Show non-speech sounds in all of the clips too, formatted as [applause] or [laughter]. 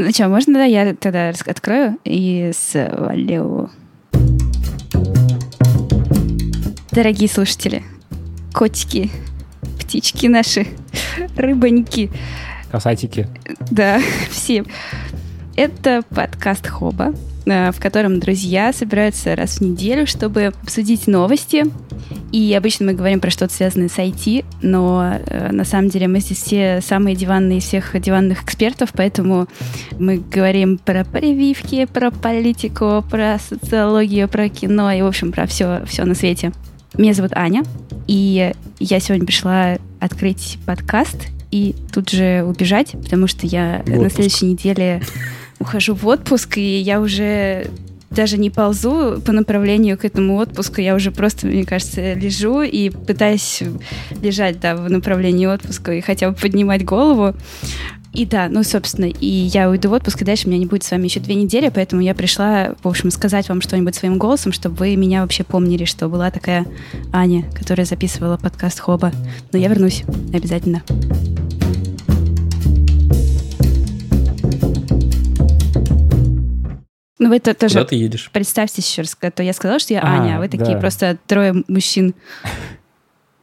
Ну что, можно, да, я тогда открою и свалю. Дорогие слушатели, котики, птички наши, рыбоньки, Касатики. да, [laughs] все. Это подкаст Хоба, в котором друзья собираются раз в неделю, чтобы обсудить новости. И обычно мы говорим про что-то связанное с IT, но э, на самом деле мы здесь все самые диванные из всех диванных экспертов, поэтому мы говорим про прививки, про политику, про социологию, про кино и, в общем, про все, все на свете. Меня зовут Аня, и я сегодня пришла открыть подкаст и тут же убежать, потому что я В на следующей неделе ухожу в отпуск, и я уже даже не ползу по направлению к этому отпуску, я уже просто, мне кажется, лежу и пытаюсь лежать, да, в направлении отпуска и хотя бы поднимать голову. И да, ну, собственно, и я уйду в отпуск, и дальше меня не будет с вами еще две недели, поэтому я пришла, в общем, сказать вам что-нибудь своим голосом, чтобы вы меня вообще помнили, что была такая Аня, которая записывала подкаст Хоба. Но я вернусь обязательно. Ну, вы это тоже Куда ты едешь? представьтесь еще раз, а то я сказала, что я А, Аня, а вы такие да. просто трое мужчин.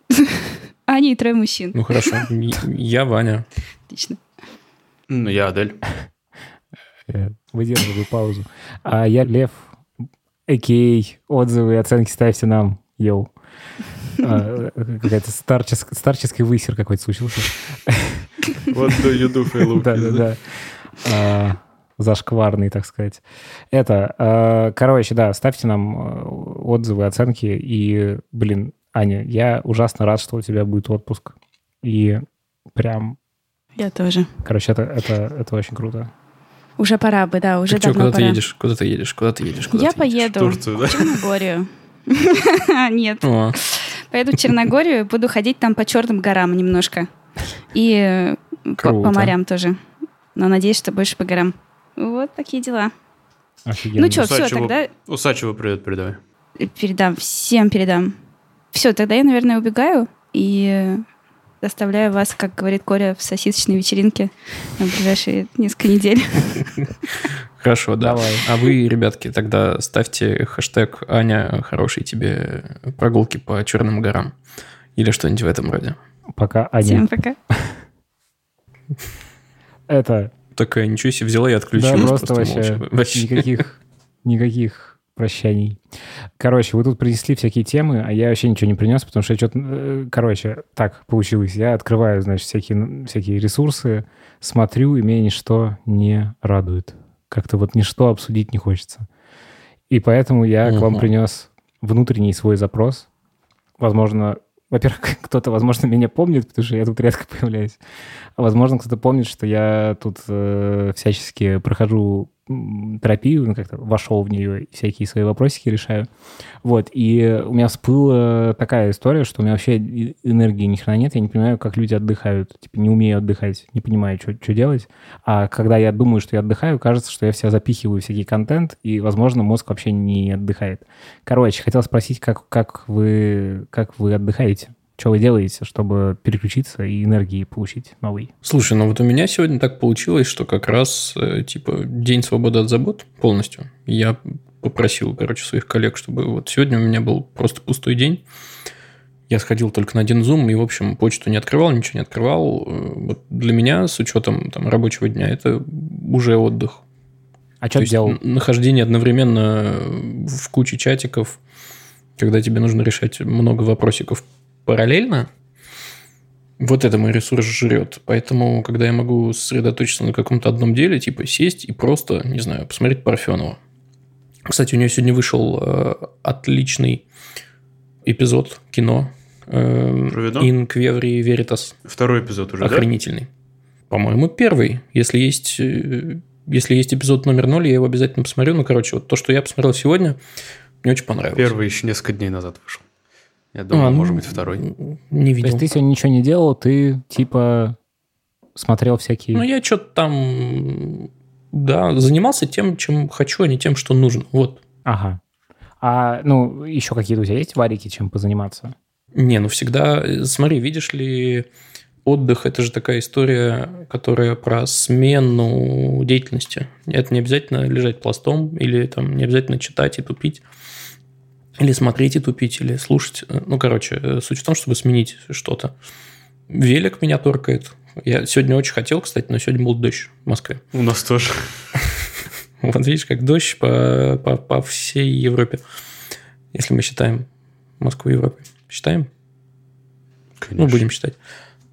[laughs] Аня и трое мужчин. Ну хорошо, я Ваня. Отлично. Ну, я Адель. Э, Выдерживаю паузу. А я Лев. Окей. Отзывы и оценки ставьте нам. Йоу. А, Какая-то старческ- старческий высер какой-то случился. What do you do, Фейлуки? Да-да-да. А, Зашкварный, так сказать. Это, а, короче, да, ставьте нам э, отзывы, оценки. И, блин, Аня, я ужасно рад, что у тебя будет отпуск. И прям, Я тоже. короче, это, это, это очень круто. Уже пора бы, да, уже Так что, давно куда ты пора. едешь? Куда ты едешь? Куда ты едешь? Куда Я ты едешь? В поеду Турцию, да? в Черногорию. [laughs] Нет, поеду в Черногорию, буду ходить там по черным горам немножко. И э, по морям тоже. Но надеюсь, что больше по горам. Вот такие дела. Офигенно. Ну что, все, тогда Усачеву привет передавай. передам, всем передам. Все, тогда я, наверное, убегаю и э, оставляю вас, как говорит Коря, в сосисочной вечеринке на ближайшие несколько недель. [laughs] Хорошо, да. Давай. А вы, ребятки, тогда ставьте хэштег Аня, хорошей тебе прогулки по Черным горам. Или что-нибудь в этом роде. Пока, Аня. Всем пока. [laughs] Это, Такая, ничего себе, взяла и да, отключилась. просто вообще. [laughs] Вообще. никаких, никаких прощаний. Короче, вы тут принесли всякие темы, а я вообще ничего не принес, потому что я что-то... Короче, так получилось. Я открываю, значит, всякие, всякие ресурсы, смотрю, и меня ничто не радует. Как-то вот ничто обсудить не хочется. И поэтому я к вам принес внутренний свой запрос. Возможно, во-первых, [laughs] кто-то, возможно, меня помнит, потому что я тут редко [laughs] появляюсь. А возможно, кто-то помнит, что я тут э, всячески прохожу терапию, ну, как-то вошел в нее, и всякие свои вопросики решаю. Вот, и у меня всплыла такая история, что у меня вообще энергии ни хрена нет, я не понимаю, как люди отдыхают. Типа, не умею отдыхать, не понимаю, что делать. А когда я думаю, что я отдыхаю, кажется, что я в себя запихиваю всякий контент, и, возможно, мозг вообще не отдыхает. Короче, хотел спросить, как, как, вы, как вы отдыхаете? Что вы делаете, чтобы переключиться и энергии получить новый? Слушай, ну вот у меня сегодня так получилось, что как раз, э, типа, день свободы от забот полностью. Я попросил, короче, своих коллег, чтобы вот сегодня у меня был просто пустой день. Я сходил только на один зум и, в общем, почту не открывал, ничего не открывал. Э, Вот для меня, с учетом там, рабочего дня, это уже отдых. А То что делал? нахождение одновременно в куче чатиков, когда тебе нужно решать много вопросиков параллельно, вот это мой ресурс жрет. Поэтому, когда я могу сосредоточиться на каком-то одном деле, типа сесть и просто, не знаю, посмотреть Парфенова. Кстати, у нее сегодня вышел э, отличный эпизод кино э? In Quevri Veritas. Второй эпизод уже, да? Охренительный. По-моему, первый. Если есть, э, если есть эпизод номер ноль, я его обязательно посмотрю. Ну, короче, вот то, что я посмотрел сегодня, мне очень понравилось. Первый еще несколько дней назад вышел. Я думаю, А, ну, может быть, второй. Не То видел. есть ты сегодня ничего не делал, ты типа смотрел всякие... Ну, я что-то там, да, занимался тем, чем хочу, а не тем, что нужно. Вот. Ага. А, ну, еще какие-то у тебя есть варики, чем позаниматься? Не, ну всегда, э, смотри, видишь ли, отдых – это же такая история, которая про смену деятельности. Это не обязательно лежать пластом или там не обязательно читать и тупить. Или смотреть и тупить, или слушать. Ну, короче, суть в том, чтобы сменить что-то. Велик меня торкает. Я сегодня очень хотел, кстати, но сегодня был дождь в Москве. У нас тоже. [laughs] Вот видишь, как дождь по, по, по всей Европе. Если мы считаем Москву Европой. Считаем? Конечно. Ну, будем считать.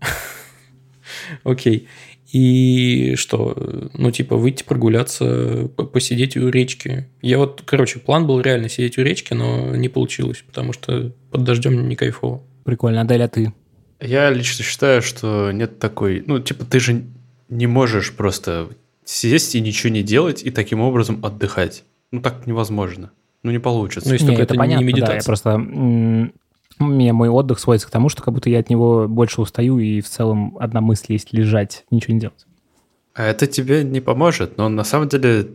[laughs] Окей. И что? Ну, типа, выйти прогуляться, посидеть у речки. Я вот, короче, план был реально сидеть у речки, но не получилось, потому что под дождем не кайфово. Прикольно. Адель, а ты? Я лично считаю, что нет такой... Ну, типа, ты же не можешь просто сесть и ничего не делать, и таким образом отдыхать. Ну, так невозможно. Ну, не получится. Ну, если Не, только это, понятно, не да, я медитация. просто... У меня мой отдых сводится к тому, что как будто я от него больше устаю, и в целом одна мысль есть лежать, ничего не делать. А это тебе не поможет, но на самом деле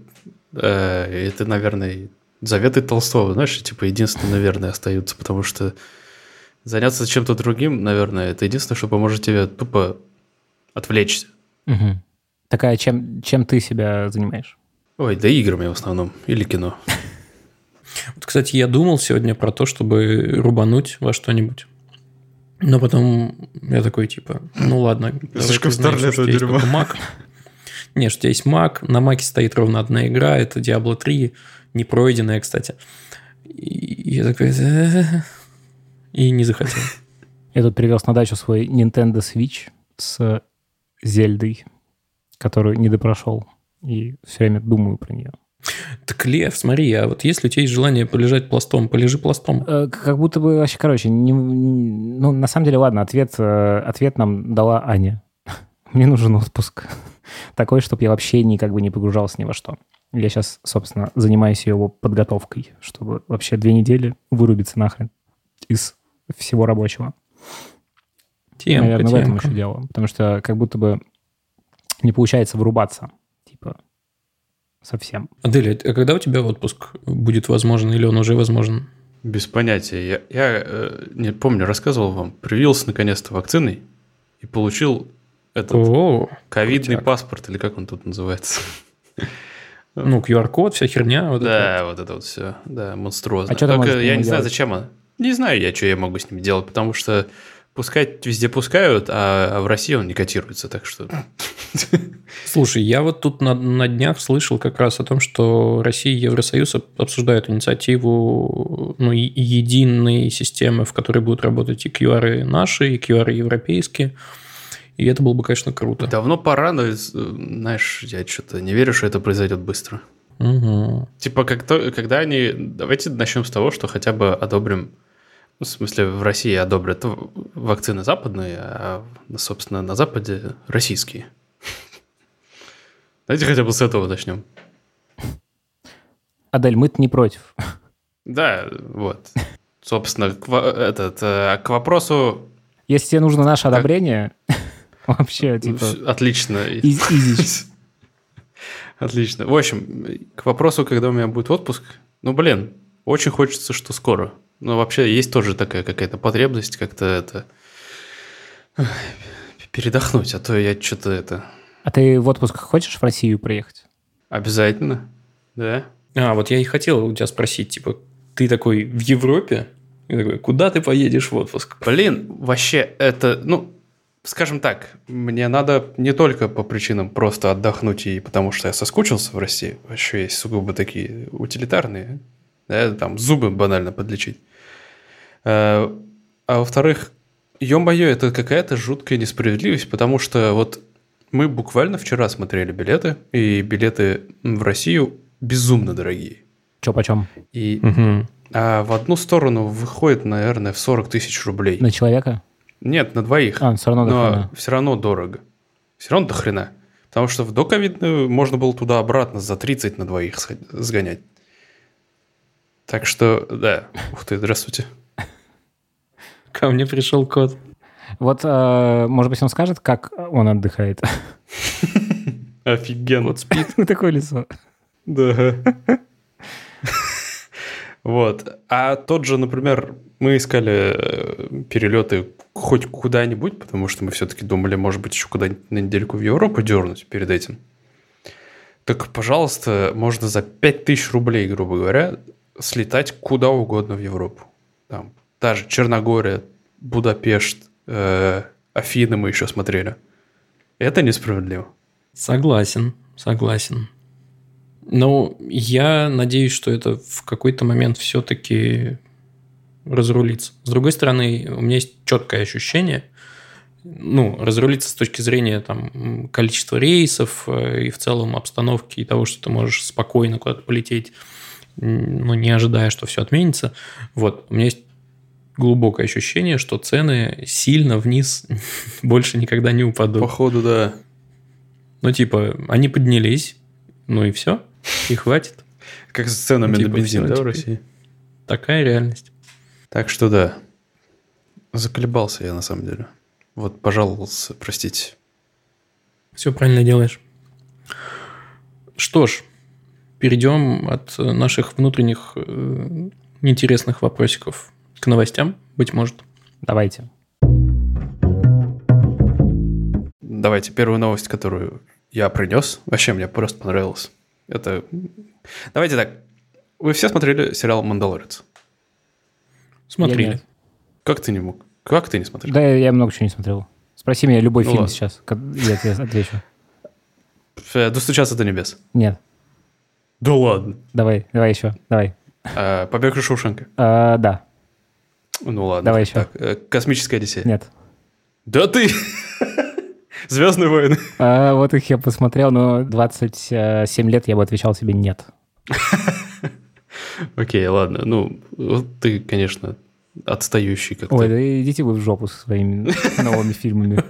э, это, наверное, заветы Толстого, знаешь, типа единственное, наверное, остаются, потому что заняться чем-то другим, наверное, это единственное, что поможет тебе тупо отвлечься. Мгм. Такая, чем, чем ты себя занимаешь? Ой, да играми в основном, или кино. Вот, кстати, я думал сегодня про то, чтобы рубануть во что-нибудь. Но потом я такой, типа, ну ладно. слишком стар для этого тебя есть дерьма. Mac. Нет, что у тебя есть Mac, на Маке стоит ровно одна игра, это Diablo 3, не пройденная, кстати. И я такой... И не захотел. Я тут привез на дачу свой Nintendo Switch с Зельдой, которую не допрошел. И все время думаю про нее. Так, Лев, смотри, а вот если у тебя есть желание полежать пластом, полежи пластом. Э, Как будто бы вообще, короче, не- ну, на самом деле, ладно, ответ, э, ответ нам дала Аня. [laughs] Мне нужен отпуск. [laughs] Такой, чтобы я вообще никак бы не погружался ни во что. Я сейчас, собственно, занимаюсь его подготовкой, чтобы вообще две недели вырубиться нахрен из всего рабочего. Темка, Наверное, в этом темка. еще дело. Потому что как будто бы не получается вырубаться. Типа, совсем. Адель, а когда у тебя отпуск будет возможен или он уже возможен? Без понятия. Я, я, э, не помню, рассказывал вам, привился наконец-то вакциной и получил этот О, ковидный крутяк. паспорт, или как он тут называется. ну, QR-код, вся херня. вот это Да, вот это вот все. Да, монструозно. А чё ты Только я не знаю, делать? зачем она. Не знаю я, что я могу с ним делать, потому что пускать везде пускают, а, а в России он не котируется, так что... Слушай, я вот тут на, на днях слышал как раз о том, что Россия и Евросоюз об- обсуждают инициативу ну, единой системы, в которой будут работать и QR наши, и QR европейские. И это было бы, конечно, круто. Давно пора, но, э, знаешь, я что-то не верю, что это произойдет быстро. Мгм. Типа, как то, когда они... Давайте начнем с того, что хотя бы одобрим... ну, в смысле, в России одобрят вакцины западные, а, собственно, на Западе российские. Давайте хотя бы с этого начнем. Адель, мы-то не против. Да, вот. Собственно, к, этот, э, к вопросу... Если тебе нужно наше одобрение, [laughs] вообще, типа, Отлично. из-. [laughs] Отлично. В общем, к вопросу, когда у меня будет отпуск, ну, блин, очень хочется, что скоро. Но вообще есть тоже такая какая-то потребность как-то это... передохнуть, а то я что-то это... А ты в отпуск хочешь в Россию приехать? Обязательно, да? А, вот я и хотел у тебя спросить, типа, ты такой в Европе? И такой, куда ты поедешь в отпуск? Блин, вообще это, ну, скажем так, мне надо не только по причинам просто отдохнуть и потому что я соскучился в России, вообще есть сугубо такие утилитарные, да, там зубы банально подлечить. А, а во-вторых, ё-моё, это какая-то жуткая несправедливость, потому что вот мы буквально вчера смотрели билеты, и билеты в Россию безумно дорогие. Че, почем? И Мгм. а в одну сторону выходит, наверное, в 40 тысяч рублей. На человека? Нет, на двоих. А, все равно но хрена. все равно дорого. Все равно до хрена. Потому что в доковидную можно было туда-обратно за 30 на двоих сгонять. Так что, да. Ух ты, здравствуйте. Ко мне пришел кот. Вот, э, может быть, он скажет, как он отдыхает? Офигенно. Кот спит. [laughs] Такое лицо. Да. Вот. А тот же, например, мы искали э, перелеты хоть куда-нибудь, потому что мы все-таки думали, может быть, еще куда-нибудь на недельку в Европу дернуть перед этим. Так, пожалуйста, можно за 5000 рублей, грубо говоря, слетать куда угодно в Европу. Там, даже Черногория, Будапешт, э, Афины мы еще смотрели. Это несправедливо. Согласен, согласен. Но я надеюсь, что это в какой-то момент все-таки разрулится. С другой стороны, у меня есть четкое ощущение, ну, разрулиться с точки зрения там, количества рейсов э, и в целом обстановки и того, что ты можешь спокойно куда-то полететь, ну, не ожидая, что все отменится. Вот, у меня есть глубокое ощущение, что цены сильно вниз [laughs] больше никогда не упадут. Походу, да. Ну, типа, они поднялись, ну и все, и хватит. Как с ценами Типа, на бензин, всё, да, в. России? Такая реальность. Так что да. Заколебался я на самом деле. Вот пожаловался, простите. Все правильно делаешь. Что ж, перейдем от наших внутренних э, интересных вопросиков к новостям, быть может. Давайте. Давайте первую новость, которую я принес. Вообще мне просто понравилось. Это... Давайте так. Вы все смотрели сериал «Мандалорец»? Смотрели. Как ты не мог? Как ты не смотрел? Да, я много чего не смотрел. Спроси меня любой Ну фильм ладно. сейчас. Я тебе отвечу. Э, «Достучаться до небес». Нет. Да ладно. Давай, давай еще. Давай. А, «Побег из Шоушенка». А, да. Ну ладно. Давай еще. Так, э, «Космическая Одиссея». Нет. Да ты! [laughs] «Звездные войны». А, вот их я посмотрел, но 27 лет я бы отвечал себе нет. [laughs] Окей, ладно. Ну, ты, конечно, отстающий как-то. Ой, да идите вы в жопу со своими [laughs] новыми фильмами.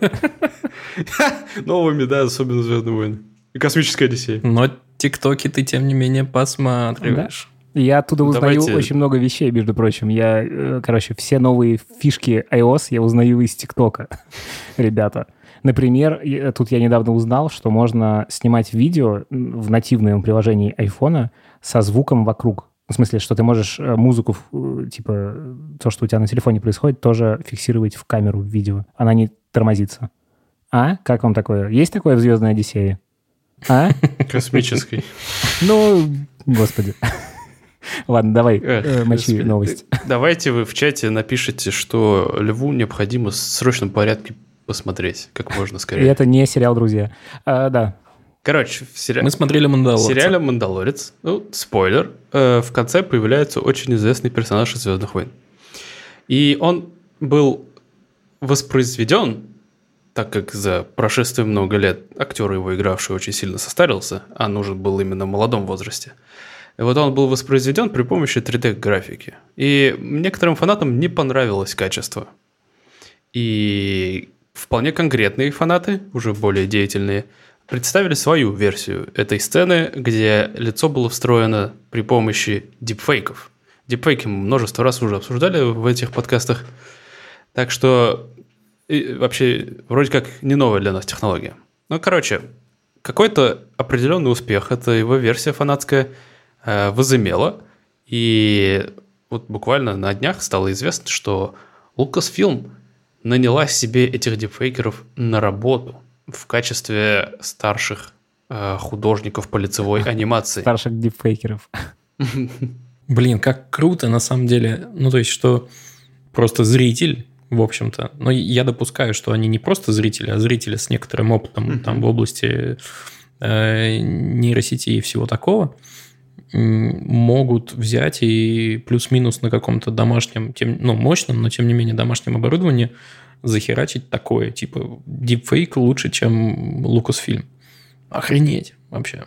Новыми, да, особенно «Звездные войны». И «Космическая Одиссея». Но тиктоки ты, тем не менее, посматриваешь. Я оттуда узнаю Давайте- очень много вещей, между прочим. Я, э, короче, все новые фишки iOS я узнаю из ТикТока, [laughs] ребята. Например, я- тут я недавно узнал, что можно снимать видео в нативном приложении айфона со звуком вокруг. В смысле, что ты можешь э, музыку, э, типа, э, то, что у тебя на телефоне происходит, тоже фиксировать в камеру в видео. Она не тормозится. А? Как вам такое? Есть такое в «Звездной Одиссее»? А? Космической. Ну, господи. Ладно, давай, Эх, э, мочи господи. новость. Давайте вы в чате напишите, что Льву необходимо в срочном порядке посмотреть, как можно И скорее. это не сериал «Друзья». А, да. Короче, в сериале... Мы смотрели В «Мандалорца». сериале «Мандалорец», ну, спойлер, э, в конце появляется очень известный персонаж из «Звездных войн». И он был воспроизведен, так как за прошествие много лет актер, его игравший, очень сильно состарился, а нужен был именно в молодом возрасте. И вот он был воспроизведен при помощи 3D-графики. И некоторым фанатам не понравилось качество. И вполне конкретные фанаты, уже более деятельные, представили свою версию этой сцены, где лицо было встроено при помощи дипфейков. Дипфейки мы множество раз уже обсуждали в этих подкастах. Так что и вообще вроде как не новая для нас технология. Ну, короче, какой-то определенный успех эта его версия фанатская э, возымела. И вот буквально на днях стало известно, что Lucasfilm наняла себе этих дипфейкеров на работу в качестве старших э, художников по лицевой [laughs] анимации. Старших дипфейкеров. [laughs] Блин, как круто, на самом деле. Ну, то есть, что просто зритель, в общем-то. Но я допускаю, что они не просто зрители, а зрители с некоторым опытом Мгм. там в области э, нейросети и всего такого могут взять и плюс-минус на каком-то домашнем, тем, ну, мощном, но тем не менее домашнем оборудовании захерачить такое. Типа, дипфейк лучше, чем Lucasfilm. Охренеть вообще.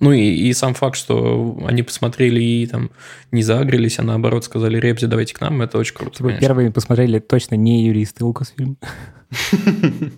Ну и, и сам факт, что они посмотрели и там не загрелись, а наоборот сказали, Ребзи, давайте к нам, это очень круто. Типа первыми посмотрели точно не юристы Лукасфильм. [laughs]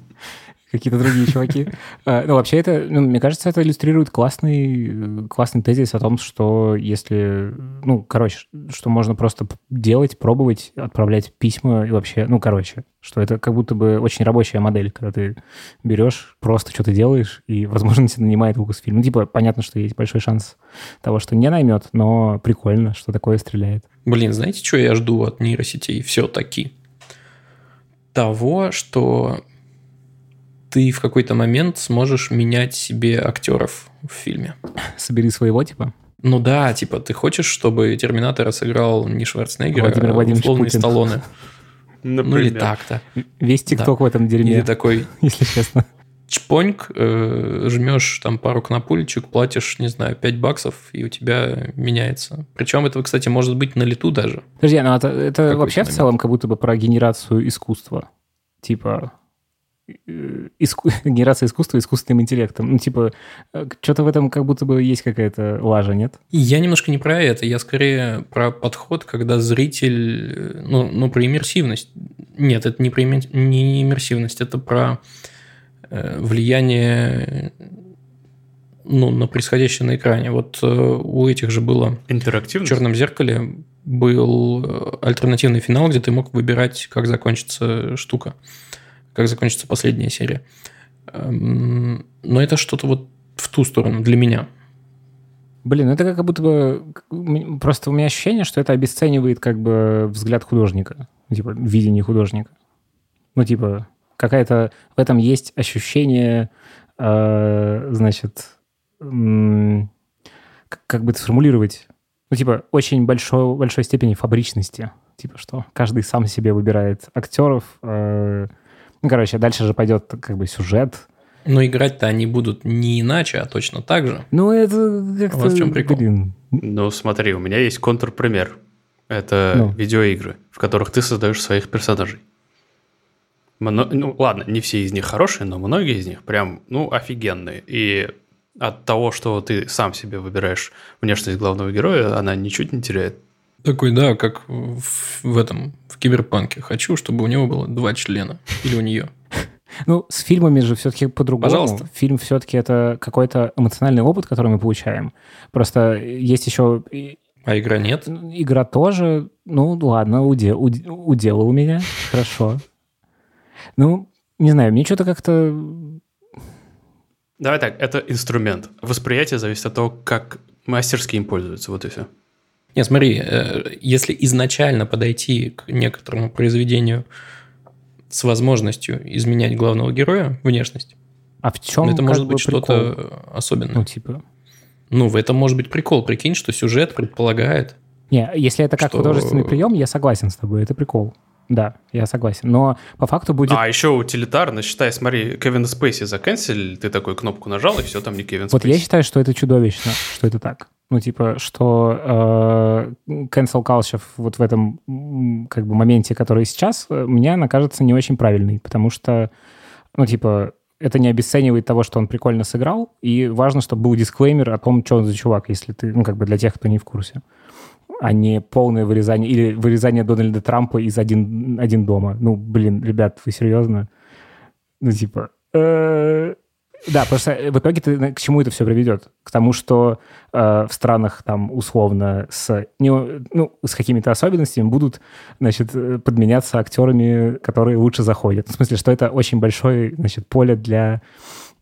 какие-то другие чуваки. А, [laughs] ну, вообще это, ну, мне кажется, это иллюстрирует классный, классный тезис о том, что если, ну, короче, что можно просто делать, пробовать, отправлять письма и вообще, ну, короче, что это как будто бы очень рабочая модель, когда ты берешь, просто что-то делаешь, и, возможно, [laughs] тебя нанимает Lucasfilm. Ну, типа, понятно, что есть большой шанс того, что не наймет, но прикольно, что такое стреляет. Блин, знаете, что я жду от нейросетей все-таки? Того, что ты в какой-то момент сможешь менять себе актеров в фильме. Собери своего, типа? Ну да, типа, ты хочешь, чтобы Терминатора сыграл не Шварценеггер, Владимир а Владимирович условный Путин. Сталлоне. Ну или так-то. Весь ТикТок в этом дерьме, ты такой [laughs] если честно. чпоньк, э, жмешь там пару кнопулечек, платишь, не знаю, 5 баксов, и у тебя меняется. Причем это, кстати, может быть на лету даже. Подожди, ну это, это вообще в целом как будто бы про генерацию искусства. Типа иску- [laughs] генерация искусства искусственным интеллектом. Ну, типа, что-то в этом как будто бы есть какая-то лажа, нет? Я немножко не про это, я скорее про подход, когда зритель, э, ну, ну про иммерсивность. Нет, это не про иммер- не иммерсивность, это про э, влияние ну, на происходящее на экране. Вот э, у этих же было в Интерактивность? черном зеркале был э, альтернативный финал, где ты мог выбирать, как закончится штука, как закончится последняя серия. Эм, Но это что-то вот в ту сторону для меня. Блин, это как будто бы... Просто у меня ощущение, что это обесценивает как бы взгляд художника. Типа, видение художника. Ну, типа, какая-то... В этом есть ощущение, э, значит... Как бы это сформулировать? Ну, типа, очень большой, большой степени фабричности. Типа, что каждый сам себе выбирает актеров. э, Ну, короче, дальше же пойдет как бы сюжет. Но играть-то они будут не иначе, а точно так же. Ну, это как-то... Вот в чем прикол. Блин, Ну, смотри, у меня есть контрпример. Это Ну. видеоигры, в которых ты создаешь своих персонажей. Мно- Ну, ладно, не все из них хорошие, но многие из них прям, ну, офигенные. И от того, что ты сам себе выбираешь внешность главного героя, она ничуть не теряет. Такой, да, как в, в этом, в киберпанке. Хочу, чтобы у него было два члена. Или у нее. [laughs] Ну, с фильмами же все-таки по-другому. Пожалуйста. Фильм все-таки это какой-то эмоциональный опыт, который мы получаем. Просто есть еще А игра нет. игра тоже. Ну, ладно, уде- уд- уделал меня. [laughs] Хорошо. Ну, не знаю, мне что-то как-то... Давай так, это инструмент. Восприятие зависит от того, как мастерски им пользуются. Вот и все. Нет, смотри, э, если изначально подойти к некоторому произведению с возможностью изменять главного героя, внешность, А в чем это может быть что-то особенное. Ну, типа... Ну, в этом может быть прикол. Прикинь, что сюжет предполагает. Не, если это как Что- художественный прием, я согласен с тобой, это прикол. Да, я согласен. Но по факту будет... А еще утилитарно, считай, смотри, Кевина Спейси заканцелили, ты такую кнопку нажал, и все, там не Кевин Вот Спейси. я считаю, что это чудовищно, что это так. Ну, типа, что э, cancel culture вот в этом как бы моменте, который сейчас, э, мне она кажется не очень правильной, потому что, ну, типа, это не обесценивает того, что он прикольно сыграл, и важно, чтобы был дисклеймер о том, что он за чувак, если ты, ну, как бы для тех, кто не в курсе, а не полное вырезание, или вырезание Дональда Трампа из «Один, один дома». Ну, блин, ребят, вы серьезно? Ну, типа... э, Да, просто в итоге ты, к чему это все приведет? К тому, что э, в странах там условно с, не, ну, с какими-то особенностями будут значит, э, подменяться актерами, которые лучше заходят. В смысле, что это очень большое значит, поле для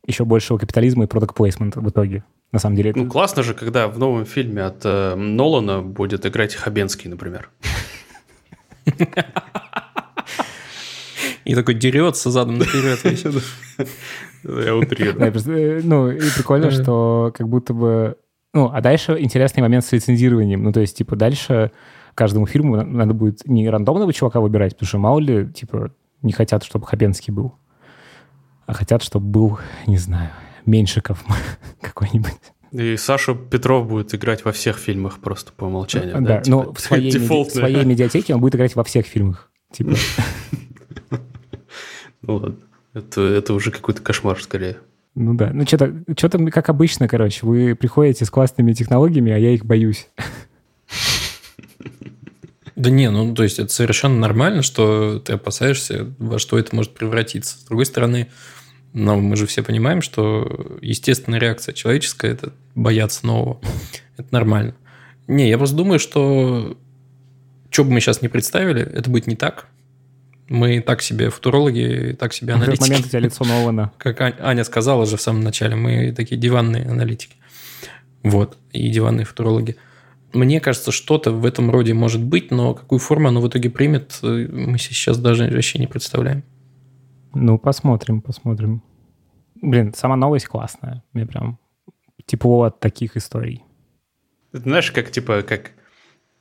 еще большего капитализма и продукт плейсмента в итоге. На самом деле. это- Ну, классно же, когда в новом фильме от э, Нолана будет играть Хабенский, например. И такой дерется задом наперед. [laughs] [laughs] Я утрирую. Да, э, ну, и прикольно, что как будто бы... Ну, а дальше интересный момент с лицензированием. Ну, то есть, типа, дальше каждому фильму на- надо будет не рандомного чувака выбирать, потому что мало ли, типа, не хотят, чтобы Хабенский был, а хотят, чтобы был, не знаю, Меньшиков [laughs] какой-нибудь. И Саша Петров будет играть во всех фильмах просто по умолчанию. Да, типа, но в своей, меди- в своей медиатеке он будет играть во всех фильмах. Типа, [laughs] Ну ладно. Это, это уже какой-то кошмар скорее. ну да. Ну, что-то, что-то как обычно, короче. Вы приходите с классными технологиями, а я их боюсь. Да не, ну то есть это совершенно нормально, что ты опасаешься, во что это может превратиться. С другой стороны, Но мы же все понимаем, что естественная реакция человеческая – это бояться нового. Это нормально. Не, я просто думаю, что что бы мы сейчас не представили, это будет не так. Мы так себе футурологи, так себе аналитики. В этот момент у тебя лицо Нолана. [laughs] Как Аня сказала же в самом начале, мы такие диванные аналитики. Вот, и диванные футурологи. Мне кажется, что-то в этом роде может быть, но какую форму оно в итоге примет, э, мы сейчас даже вообще не представляем. Ну, посмотрим, посмотрим. Блин, сама новость классная. Мне прям тепло от таких историй. знаешь, как типа, как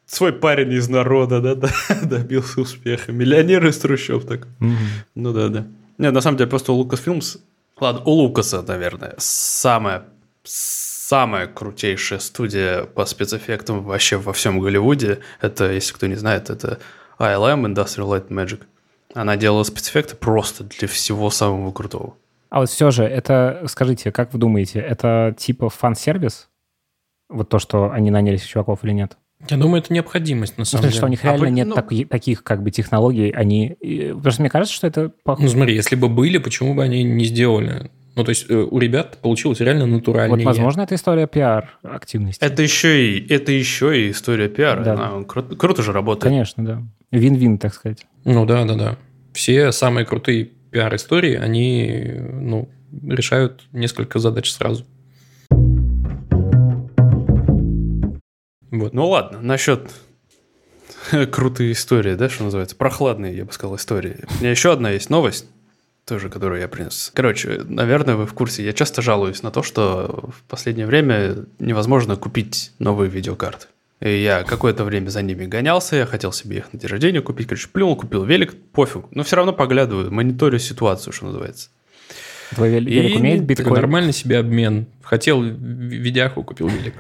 свой парень из народа, [laughs] да, добился успеха. Миллионер из трущоб так. Mm-hmm. Ну да, да. Нет, на самом деле, просто у Lucasfilms, ладно, у Лукаса, наверное, самая, самая крутейшая студия по спецэффектам вообще во всем Голливуде. Это, если кто не знает, это ILM, Industrial Light Magic. Она делала спецэффекты просто для всего самого крутого. А вот все же, это, скажите, как вы думаете, это типа фан-сервис? Вот то, что они наняли чуваков или нет? Я думаю, это необходимость, на самом ну, деле. что у них реально а, нет ну... так, таких как бы технологий, они... Потому что мне кажется, что это... Ну, смотри, если бы были, почему бы они не сделали? Ну, то есть э, у ребят получилось реально натурально. Вот, возможно, это история пиар-активности. Это еще и, это еще и история пиара. Да. Она круто, круто же работает. Конечно, да. Вин-вин, так сказать. Ну, да, да, да. Все самые крутые пиар-истории, они ну, решают несколько задач сразу. Вот. Ну ладно, насчет [laughs] крутые истории, да, что называется, прохладные, я бы сказал, истории. У меня еще одна есть новость, тоже, которую я принес. Короче, наверное, вы в курсе, я часто жалуюсь на то, что в последнее время невозможно купить новые видеокарты. И я какое-то время за ними гонялся, я хотел себе их на день рождения купить, короче, плюнул, купил велик, пофиг. Но все равно поглядываю, мониторю ситуацию, что называется. Твой велик и... умеет биткоин? Нормальный себе обмен. Хотел видяху, купил велик.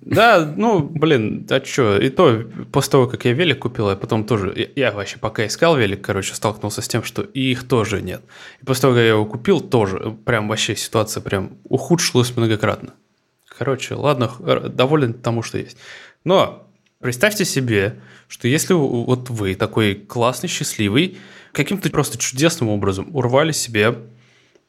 Да, ну, блин, а что, и то, после того, как я велик купил, я потом тоже, я, я вообще пока искал велик, короче, столкнулся с тем, что их тоже нет. И после того, как я его купил, тоже, прям вообще ситуация прям ухудшилась многократно. Короче, ладно, доволен тому, что есть. Но представьте себе, что если вот вы такой классный, счастливый, каким-то просто чудесным образом урвали себе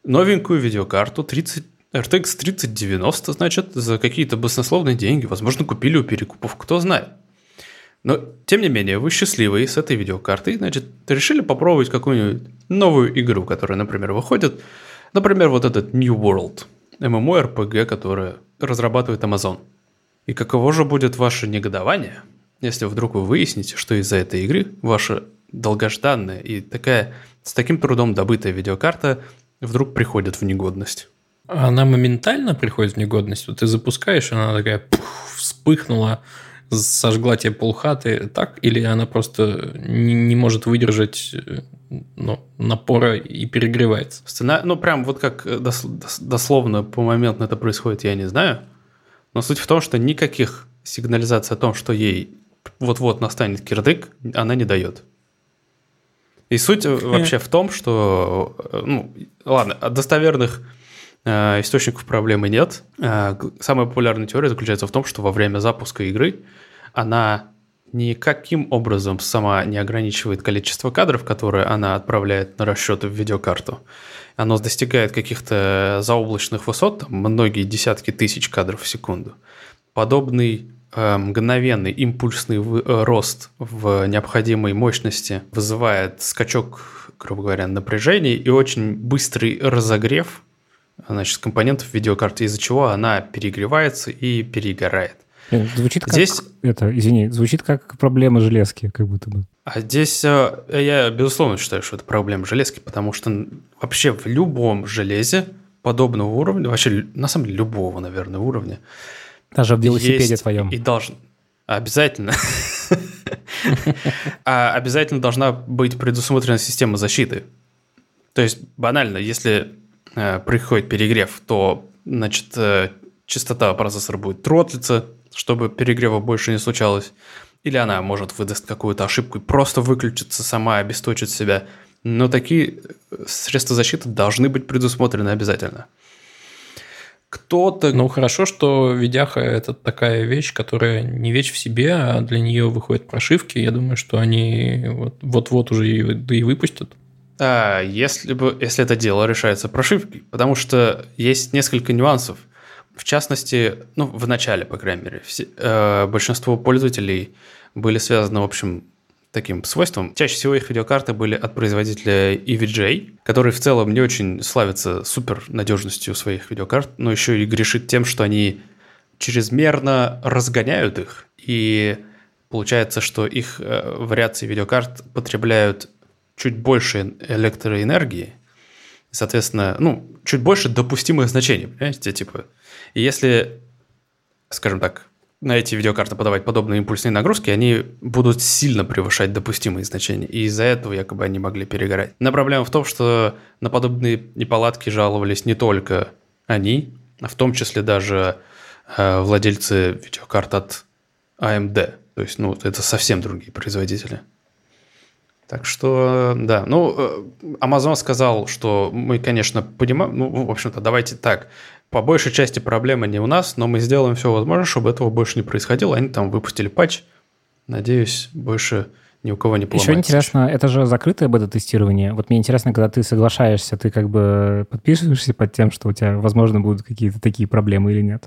новенькую видеокарту 30 RTX 3090, значит, за какие-то баснословные деньги, возможно, купили у перекупов, кто знает. Но, тем не менее, вы счастливы с этой видеокартой, значит, решили попробовать какую-нибудь новую игру, которая, например, выходит. Например, вот этот New World, MMORPG, которое разрабатывает Amazon. И каково же будет ваше негодование, если вдруг вы выясните, что из-за этой игры ваша долгожданная и такая с таким трудом добытая видеокарта вдруг приходит в негодность. Она моментально приходит в негодность. Вот ты запускаешь, она такая пух, вспыхнула, сожгла тебе полхаты, так? Или она просто не, не может выдержать ну, напора и перегревается? Сцена... Ну, прям вот как дословно по моменту это происходит, я не знаю. Но суть в том, что никаких сигнализаций о том, что ей вот-вот настанет кирдык, она не дает. И суть вообще в том, что, э, ну, ладно, от достоверных Э, источников проблемы нет. Э, самая популярная теория заключается в том, что во время запуска игры она никаким образом сама не ограничивает количество кадров, которые она отправляет на расчеты в видеокарту. Оно достигает каких-то заоблачных высот, там, многие десятки тысяч кадров в секунду. Подобный э, мгновенный импульсный в, рост в необходимой мощности вызывает скачок, грубо говоря, напряжения и очень быстрый разогрев значит, компонентов видеокарты, из-за чего она перегревается и перегорает. Звучит как, здесь... это, извини, звучит как проблема железки, как будто бы. А здесь э, я, безусловно, считаю, что это проблема железки, потому что вообще в любом железе подобного уровня, вообще на самом деле любого, наверное, уровня, даже в велосипеде твоем. И должен. Обязательно. [laughs] А обязательно должна быть предусмотрена система защиты. То есть, банально, если э, происходит перегрев, то, значит, э, частота процессора будет тротлиться, чтобы перегрева больше не случалось. Или она может выдаст какую-то ошибку и просто выключиться сама, обесточить себя. Но такие э, средства защиты должны быть предусмотрены обязательно. Кто-то... Ну, хорошо, что видяха – это такая вещь, которая не вещь в себе, а для нее выходят прошивки. Я думаю, что они вот-вот уже и, да и выпустят. А, если, бы, если это дело решается прошивкой, потому что есть несколько нюансов. В частности, ну, в начале, по крайней мере, все, э, большинство пользователей были связаны, в общем, таким свойством. Чаще всего их видеокарты были от производителя EVGA, который в целом не очень славится супер надежностью своих видеокарт, но еще и грешит тем, что они чрезмерно разгоняют их, и получается, что их э, вариации видеокарт потребляют чуть больше электроэнергии, соответственно, ну, чуть больше допустимых значений, понимаете, типа. И если, скажем так, на эти видеокарты подавать подобные импульсные нагрузки, они будут сильно превышать допустимые значения. И из-за этого якобы они могли перегорать. Но проблема в том, что на подобные неполадки жаловались не только они, а в том числе даже э, владельцы видеокарт от AMD. То есть, ну, это совсем другие производители. Так что, да. Ну, э, Amazon сказал, что мы, конечно, понимаем, ну, в общем-то, давайте так. По большей части проблема не у нас, но мы сделаем все возможное, чтобы этого больше не происходило. Они там выпустили патч. Надеюсь, больше ни у кого не поломается. Еще интересно, это же закрытое бета-тестирование. Вот мне интересно, когда ты соглашаешься, ты как бы подписываешься под тем, что у тебя, возможно, будут какие-то такие проблемы или нет?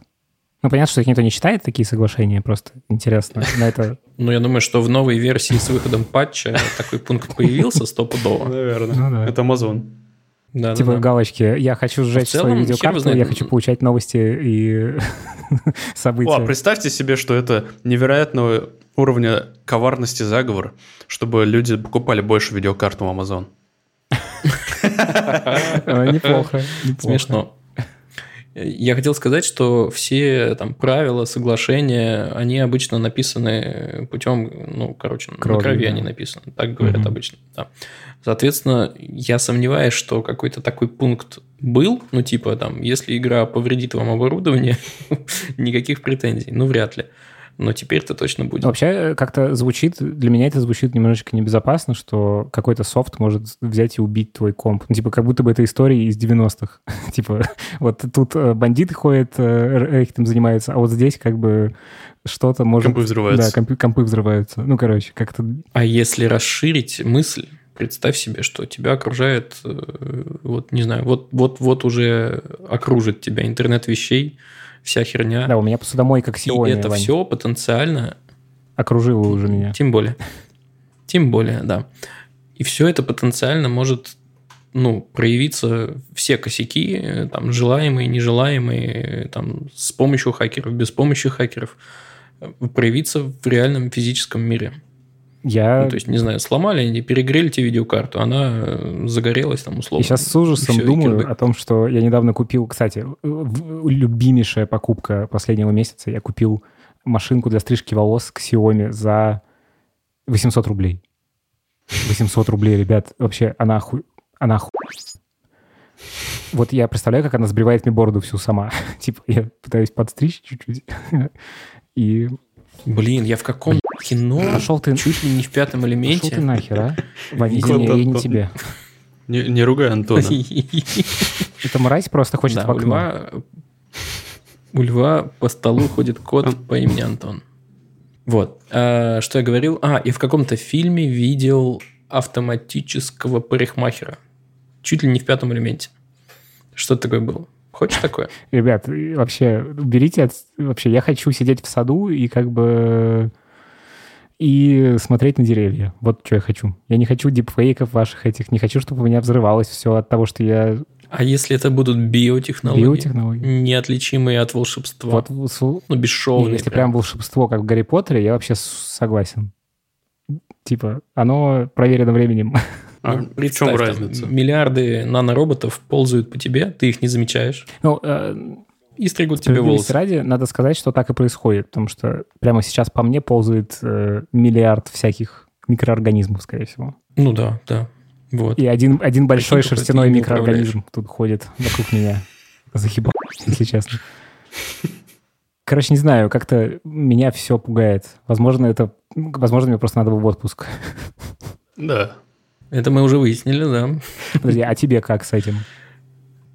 Ну, понятно, что их никто не читает, такие соглашения, просто интересно [laughs] на это... Ну, я думаю, что в новой версии с выходом патча такой пункт появился стопудово. Наверное. Ну. Это Amazon. Да, типа да, галочки. Я хочу сжечь целом, свою видеокарту, я хочу получать новости и [laughs] события. О, представьте себе, что это невероятного уровня коварности заговор, чтобы люди покупали больше видеокарту в Amazon. [laughs] Неплохо. Смешно. Я хотел сказать, что все там правила, соглашения, они обычно написаны путем, ну, короче, крови, на крови да. они написаны, так говорят угу. обычно. Да. Соответственно, я сомневаюсь, что какой-то такой пункт был, ну, типа там, если игра повредит вам оборудование, [laughs] никаких претензий, ну, вряд ли но теперь-то точно будет. Вообще э, как-то звучит, для меня это звучит немножечко небезопасно, что какой-то софт может взять и убить твой комп. Ну, типа, как будто бы это история из 90-х. [laughs] типа, вот тут э, бандиты ходят, э, этим занимаются, а вот здесь как бы что-то может... Компы взрываются. Да, компы, компы взрываются. Ну, короче, как-то... А если расширить мысль, представь себе, что тебя окружает, вот, не знаю, вот, вот, вот уже окружит тебя интернет вещей, вся херня. Да, у меня посудомойка Xiaomi. И это Вань. все потенциально... Окружило уже меня. Тем более. Тем более, да. И все это потенциально может ну, проявиться все косяки, там, желаемые, нежелаемые, там, с помощью хакеров, без помощи хакеров, проявиться в реальном физическом мире. Я... Ну, то есть, не знаю, сломали они, перегрели тебе видеокарту, она загорелась там условно. Я сейчас с ужасом все, думаю о том, что я недавно купил, кстати, любимейшая покупка последнего месяца, я купил машинку для стрижки волос к Xiaomi за 800 рублей. 800 рублей, ребят. Вообще, она ху... Она ху... Вот я представляю, как она сбривает мне бороду всю сама. [laughs] типа, я пытаюсь подстричь чуть-чуть. [laughs] И Блин, я в каком кино? Пошел ты... Чуть ли не в пятом элементе. Пошел ты нахер, а? [laughs] Извини, я не тебе. Не, не ругай Антона. [laughs] Это мразь просто хочет да, в окно. У льва, у льва по столу ходит кот по имени Антон. Вот. А, что я говорил? А, и в каком-то фильме видел автоматического парикмахера. Чуть ли не в пятом элементе. Что такое было? Хочешь такое? Ребят, вообще, уберите от... Вообще, я хочу сидеть в саду и как бы... И смотреть на деревья. Вот что я хочу. Я не хочу дипфейков ваших этих. Не хочу, чтобы у меня взрывалось все от того, что я... А если это будут биотехнологии? Биотехнологии. Неотличимые от волшебства. Вот, ну, бесшовные. Если прям. прям волшебство, как в Гарри Поттере, я вообще согласен. Типа, оно проверено временем. [laughs] А ну, в чем разница? Там, миллиарды нанороботов ползают по тебе, ты их не замечаешь. Ну, э, и стригут тебе волосы. ради, надо сказать, что так и происходит, потому что прямо сейчас по мне ползает э, миллиард всяких микроорганизмов, скорее всего. Ну да, да. Вот. И один, один большой шерстяной микроорганизм тут ходит вокруг меня. Захибал, если честно. Короче, не знаю, как-то меня все пугает. Возможно, это... Возможно, мне просто надо в отпуск. Да. Это мы уже выяснили, да. Подожди, а тебе как с этим?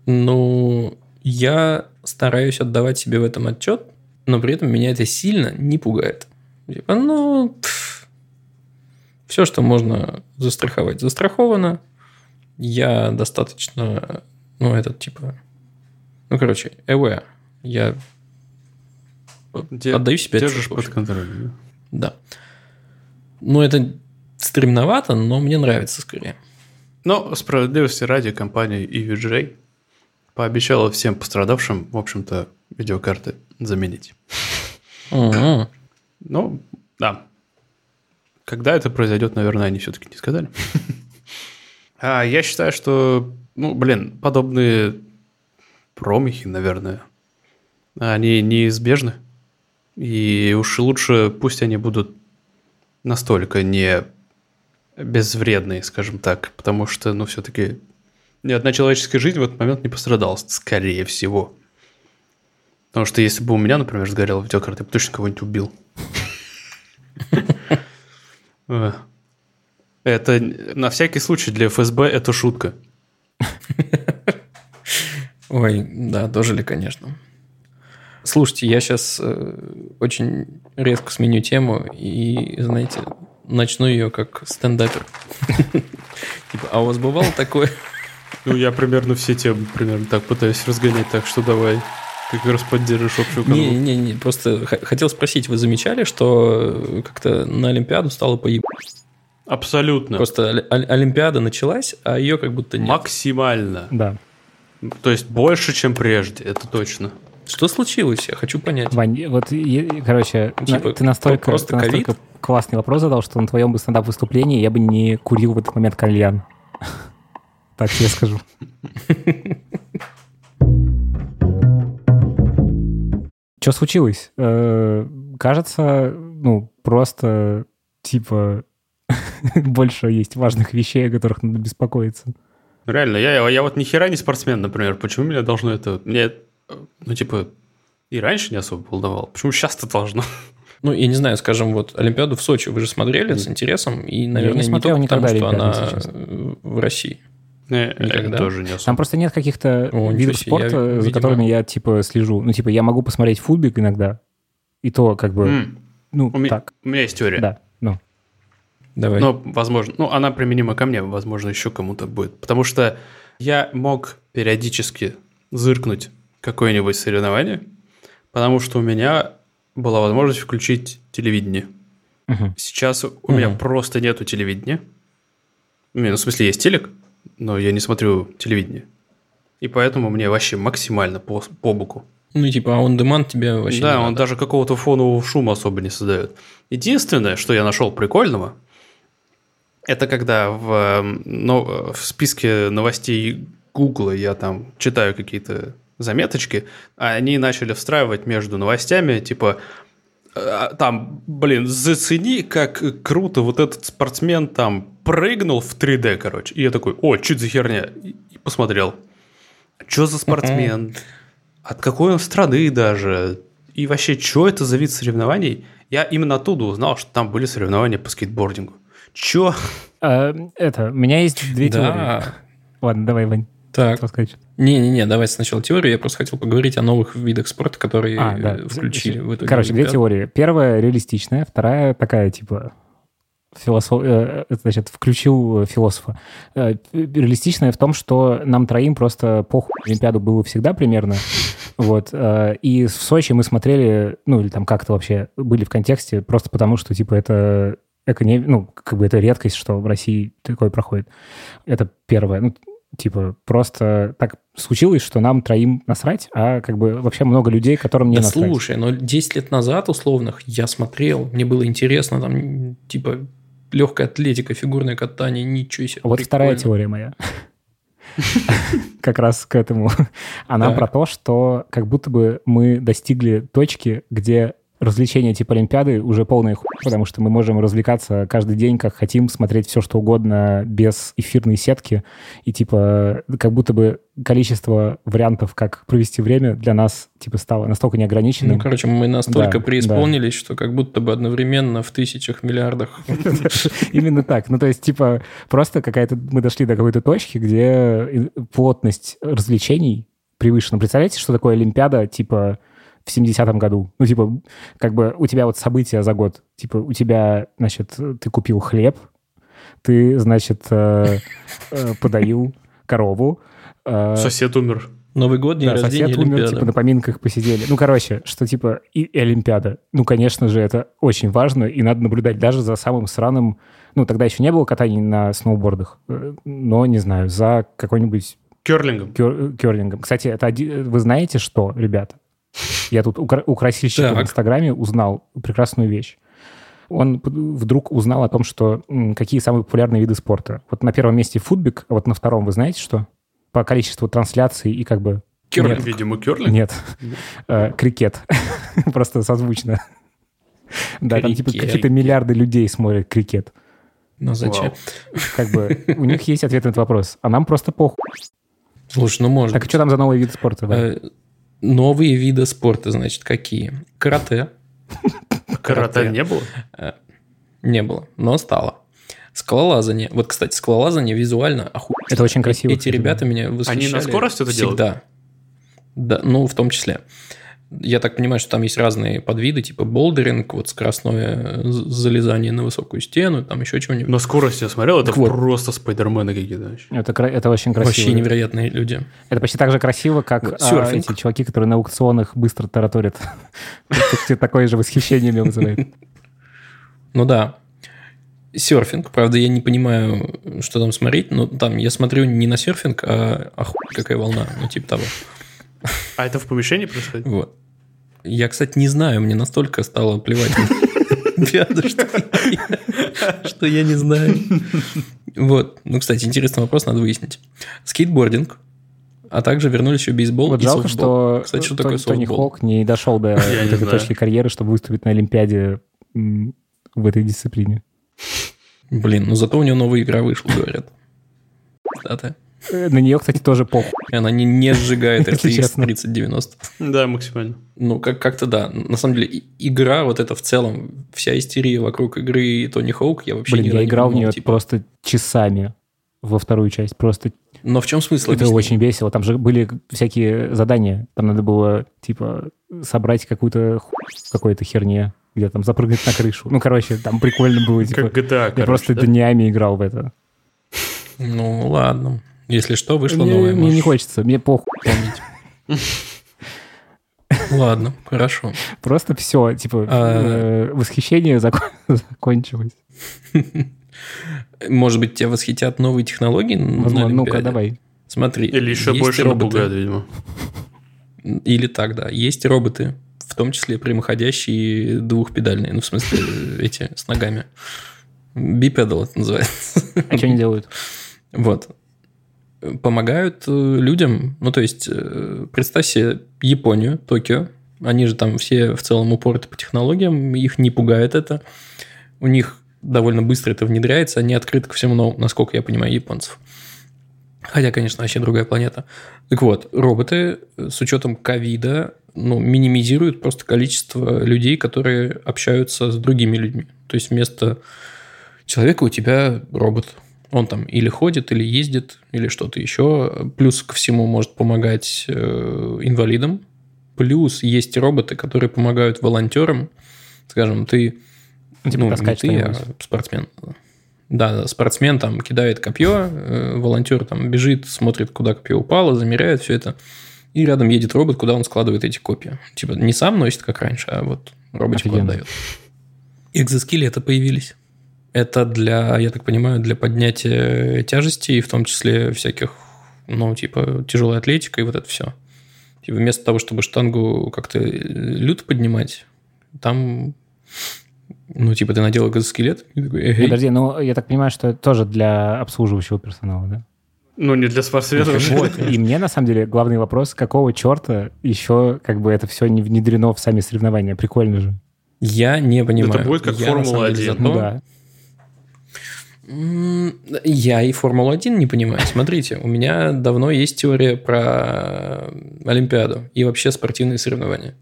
Ну, я стараюсь отдавать себе в этом отчет, но при этом меня это сильно не пугает. Типа, ну, пфф, все, что можно застраховать, застраховано. Я достаточно, ну, этот, типа... Ну, короче, aware. Я Де- отдаю себе отчет, Держишь под контролем. Да. Ну, это стремновато, но мне нравится скорее. Но справедливости ради компания EVGA пообещала всем пострадавшим, в общем-то, видеокарты заменить. Мгм. Ну, да. Когда это произойдет, наверное, они все-таки не сказали. А я считаю, что, ну, блин, подобные промахи, наверное, они неизбежны. И уж лучше пусть они будут настолько не безвредные, скажем так, потому что, ну, все-таки ни одна человеческая жизнь в этот момент не пострадала, скорее всего. Потому что если бы у меня, например, сгорела видеокарта, я бы точно кого-нибудь убил. Э. Это на всякий случай для ФСБ это шутка. Ой, да, дожили, конечно. Слушайте, я сейчас очень резко сменю тему и, знаете, начну ее как стендапер. [laughs] Типа, а у вас бывало такое? Ну, я примерно все темы примерно так пытаюсь разгонять, так что давай. Ты как раз поддержишь общую канву. Не-не-не, просто х- хотел спросить, вы замечали, что э, как-то на Олимпиаду стало поеб... Абсолютно. Просто Оли- Оли- Олимпиада началась, а ее как будто нет. Максимально. Да. То есть больше, чем прежде, это точно. Что случилось? Я хочу понять. Вань, вот, короче, типа, ты настолько, просто ты настолько ковид? Классный вопрос задал, что на твоем бы стендап-выступлении я бы не курил в этот момент кальян. [laughs] Так тебе скажу. [laughs] Что случилось? Э, Кажется, ну, просто, типа, [laughs] больше есть важных вещей, о которых надо беспокоиться. Ну, Реально, я, я вот ни хера не спортсмен, например. Почему меня должно это... Мне, э, ну, типа, и раньше не особо волновало. Почему сейчас-то должно? Ну, я не знаю, скажем, вот Олимпиаду в Сочи вы же смотрели с интересом, и, наверное, не, смотрел только потому, что она э, в России. Не, э, Никогда. Тоже не особо. Там просто нет каких-то О, видов себе, я, спорта, за видимо- которыми я, типа, слежу. Ну, типа, я могу посмотреть футбик иногда, и то, как бы, М, ну, у, так, у меня есть теория. да, ну. Давай. Но, возможно, ну, она применима ко мне, возможно, еще кому-то будет. Потому что я мог периодически зыркнуть какое-нибудь соревнование, потому что у меня была возможность включить телевидение. Мгм. Сейчас у меня Мгм. просто нету телевидения. Не, ну, в смысле, есть телек, но я не смотрю телевидение. И поэтому мне вообще максимально по, по боку. Ну, типа, а on demand тебе вообще да, он даже какого-то фонового шума особо не создает. Единственное, что я нашел прикольного, это когда в, но- в списке новостей Гугла я там читаю какие-то заметочки, а они начали встраивать между новостями, типа, э, там, блин, зацени, как круто вот этот спортсмен там прыгнул в 3D, короче. И я такой, о, что за херня? И посмотрел. Что за спортсмен? От какой он страны даже? И вообще, что это за вид соревнований? Я именно оттуда узнал, что там были соревнования по скейтбордингу. Чё? А, это, у меня есть две теории. Да. Ладно, давай, Вань, Так. Не-не-не, давай сначала теорию. Я просто хотел поговорить о новых видах спорта, которые А, да. включили в эту Короче, две теории. Первая реалистичная, вторая такая, типа, философ... э, э, значит, включил философа. Э, Реалистичная в том, что нам троим просто похуй Олимпиаду было всегда примерно. Вот. И в Сочи мы смотрели, ну, или там как-то вообще были в контексте, просто потому что, типа, это эко ну, как бы это редкость, что в России такое проходит. Это первое. Ну, типа, просто так случилось, что нам троим насрать, а как бы вообще много людей, которым не Да насрать. слушай, но 10 лет назад, условных, я смотрел, мне было интересно, там, типа, легкая атлетика, фигурное катание, ничего себе. Вот вторая прикольно. теория моя. [laughs] Как раз к этому. Она про то, что как будто бы мы достигли точки, где развлечения типа Олимпиады уже полная хуйня, потому что мы можем развлекаться каждый день, как хотим, смотреть все, что угодно, без эфирной сетки. И типа как будто бы количество вариантов, как провести время, для нас типа стало настолько неограниченным. Ну, короче, мы настолько Да, преисполнились, что как будто бы одновременно в тысячах, миллиардах. [laughs] Именно так. Ну, то есть, типа, просто какая-то... Мы дошли до какой-то точки, где и- плотность развлечений превышена. Представляете, что такое Олимпиада, типа, в 70-м году? Ну, типа, как бы у тебя вот события за год. Типа, у тебя, значит, ты купил хлеб, ты, значит, э, э, подаю корову. э, Сосед умер. Новый год, день да, рождения, сосед умер, Олимпиада. типа на поминках посидели. Ну, короче, что типа и, и Олимпиада. Ну, конечно же, это очень важно, и надо наблюдать даже за самым сраным... Ну, тогда еще не было катаний на сноубордах, э, но, не знаю, за какой-нибудь Керлингом. кер- керлингом. Кстати, это один- вы знаете что, ребята? Я тут у, кра- у красильщика в Так. Инстаграме узнал прекрасную вещь. Он вдруг узнал о том, что какие самые популярные виды спорта. Вот на первом месте футбик, а вот на втором вы знаете что? По количеству трансляций и как бы... Керлинг. Нет, Видимо, керлинг. Нет. Э, Крикет. [laughs] Просто созвучно. Да, там типа какие-то миллиарды людей смотрят крикет. Ну зачем? Как бы у них есть ответ на этот вопрос. А нам просто похуй. Слушай, ну может Так быть. что там за новый вид спорта? Э, Новые виды спорта, значит, какие? Карате Карате не было? не было, но стало. Скалолазание. Вот, кстати, скалолазание визуально охуительно. Это очень красиво, Эти ребята меня восхищали. Они на скорость это делают? Всегда. Да, ну, в том числе. Я так понимаю, что там есть разные подвиды, типа болдеринг, вот скоростное з- залезание на высокую стену, там еще чего-нибудь. На скорость я смотрел, это Так вот. просто спайдермены какие-то. Это, это очень красиво. Вообще невероятные люди. Это почти так же красиво, как Вот, а, серфинг. эти чуваки, которые на аукционах быстро тараторят. [laughs] Такое же восхищение меня вызывает. Ну да. Серфинг, правда, я не понимаю, что там смотреть, но там я смотрю не на серфинг, а охуеть какая волна, ну типа того. А это в помещении происходит? Вот. Я, кстати, не знаю, мне настолько стало плевать Олимпиаду, что я- что я не знаю. Вот. Ну, кстати, интересный вопрос, надо выяснить. Скейтбординг, а также вернулись еще бейсбол Вот и жалко, софтбол. что Кстати, что Тони- такое Тони софтбол? Хок не дошел до [laughs] этой точки карьеры, чтобы выступить на Олимпиаде в этой дисциплине. Блин, ну зато у него новая игра вышла, говорят. Кстати. Э, На нее, кстати, тоже похуй. И она не, не сжигает [laughs] RTX честно. 3090. Да, максимально. Ну, как- как-то да. На самом деле, игра, вот это в целом, вся истерия вокруг игры Тони Хоук, я вообще Блин, никогда я не играл в нее типа. просто часами во вторую часть. Просто Но в чем смысл? это Объясни. очень весело. Там же были всякие задания. Там надо было, типа, собрать какую-то ху- какой-то херне, где там запрыгнуть на крышу. Ну, короче, там прикольно было. Типа, Как GTA, я короче, просто да? днями играл в это. Ну, ладно. Если что, вышло мне, новое. мне можешь не хочется, мне похуй. помнить. [laughs] Ладно, хорошо. Просто все, типа, А- э, восхищение закон- [laughs] закончилось. Может быть, тебя восхитят новые технологии Возможно, ну-ка, давай. Смотри. Или еще больше роботы. напугают, видимо. Или так, да. Есть роботы, в том числе прямоходящие двухпедальные, ну, в смысле, [laughs] эти, с ногами. Бипедал это называется. А что они делают? Вот. Помогают э, людям, ну, то есть, э, представь себе Японию, Токио, они же там все в целом упорты по технологиям, их не пугает это. У них довольно быстро это внедряется, они открыты ко всему новому, насколько я понимаю, японцев. Хотя, конечно, вообще другая планета. Так вот, роботы э, с учетом ковида ну, минимизируют просто количество людей, которые общаются с другими людьми. То есть вместо человека у тебя робот. Он там или ходит, или ездит, или что-то еще. Плюс ко всему может помогать э, инвалидам. Плюс есть роботы, которые помогают волонтерам. Скажем, ты Ну, типа ну, не ты, а спортсмен. Да, да, спортсмен там кидает копье, э, волонтер там бежит, смотрит, куда копье упало, замеряет все это. И рядом едет робот, куда он складывает эти копья. Типа не сам носит, как раньше, а вот Офигенно. отдает. Экзоскелеты появились. Это для, я так понимаю, для поднятия тяжестей, в том числе всяких, ну, типа, тяжелой атлетика и вот это все. Типа, вместо того, чтобы штангу как-то люто поднимать, там, ну, типа, ты надел экзоскелет, и такой, эгей. Подожди, ну, я так понимаю, что это тоже для обслуживающего персонала, да? Ну, не для спортсменов. Вот. И [laughs] мне, на самом деле, главный вопрос, какого черта еще как бы это все не внедрено в сами соревнования? Прикольно же. Я не понимаю. будет как Я, на самом Формула-1. деле, за Ну да. Я и Формулу-1 не понимаю. Смотрите, у меня давно есть теория про Олимпиаду и вообще спортивные соревнования.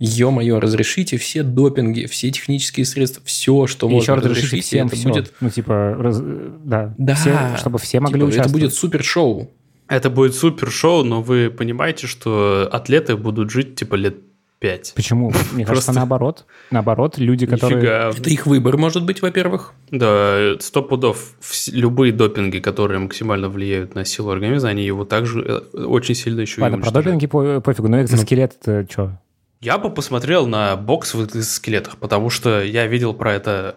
Ё-моё, разрешите все допинги, все технические средства, все, что И можно еще раз разрешите разрешить, всем это все. будет... Ну, типа, раз- да. Да, Все- чтобы все могли типа, участвовать. Это будет супер-шоу. Это будет супер шоу, но вы понимаете, что атлеты будут жить типа лет 5. Почему? [laughs] Мне кажется, Просто- наоборот. Наоборот, люди, которые... Нифига. Это их выбор, может быть, во-первых. Да, сто пудов. Любые допинги, которые максимально влияют на силу организма, они его также э, очень сильно еще Ладно, и про допинги по- пофигу, но экзоскелет это что? Я бы посмотрел на бокс в скелетах, потому что я видел про это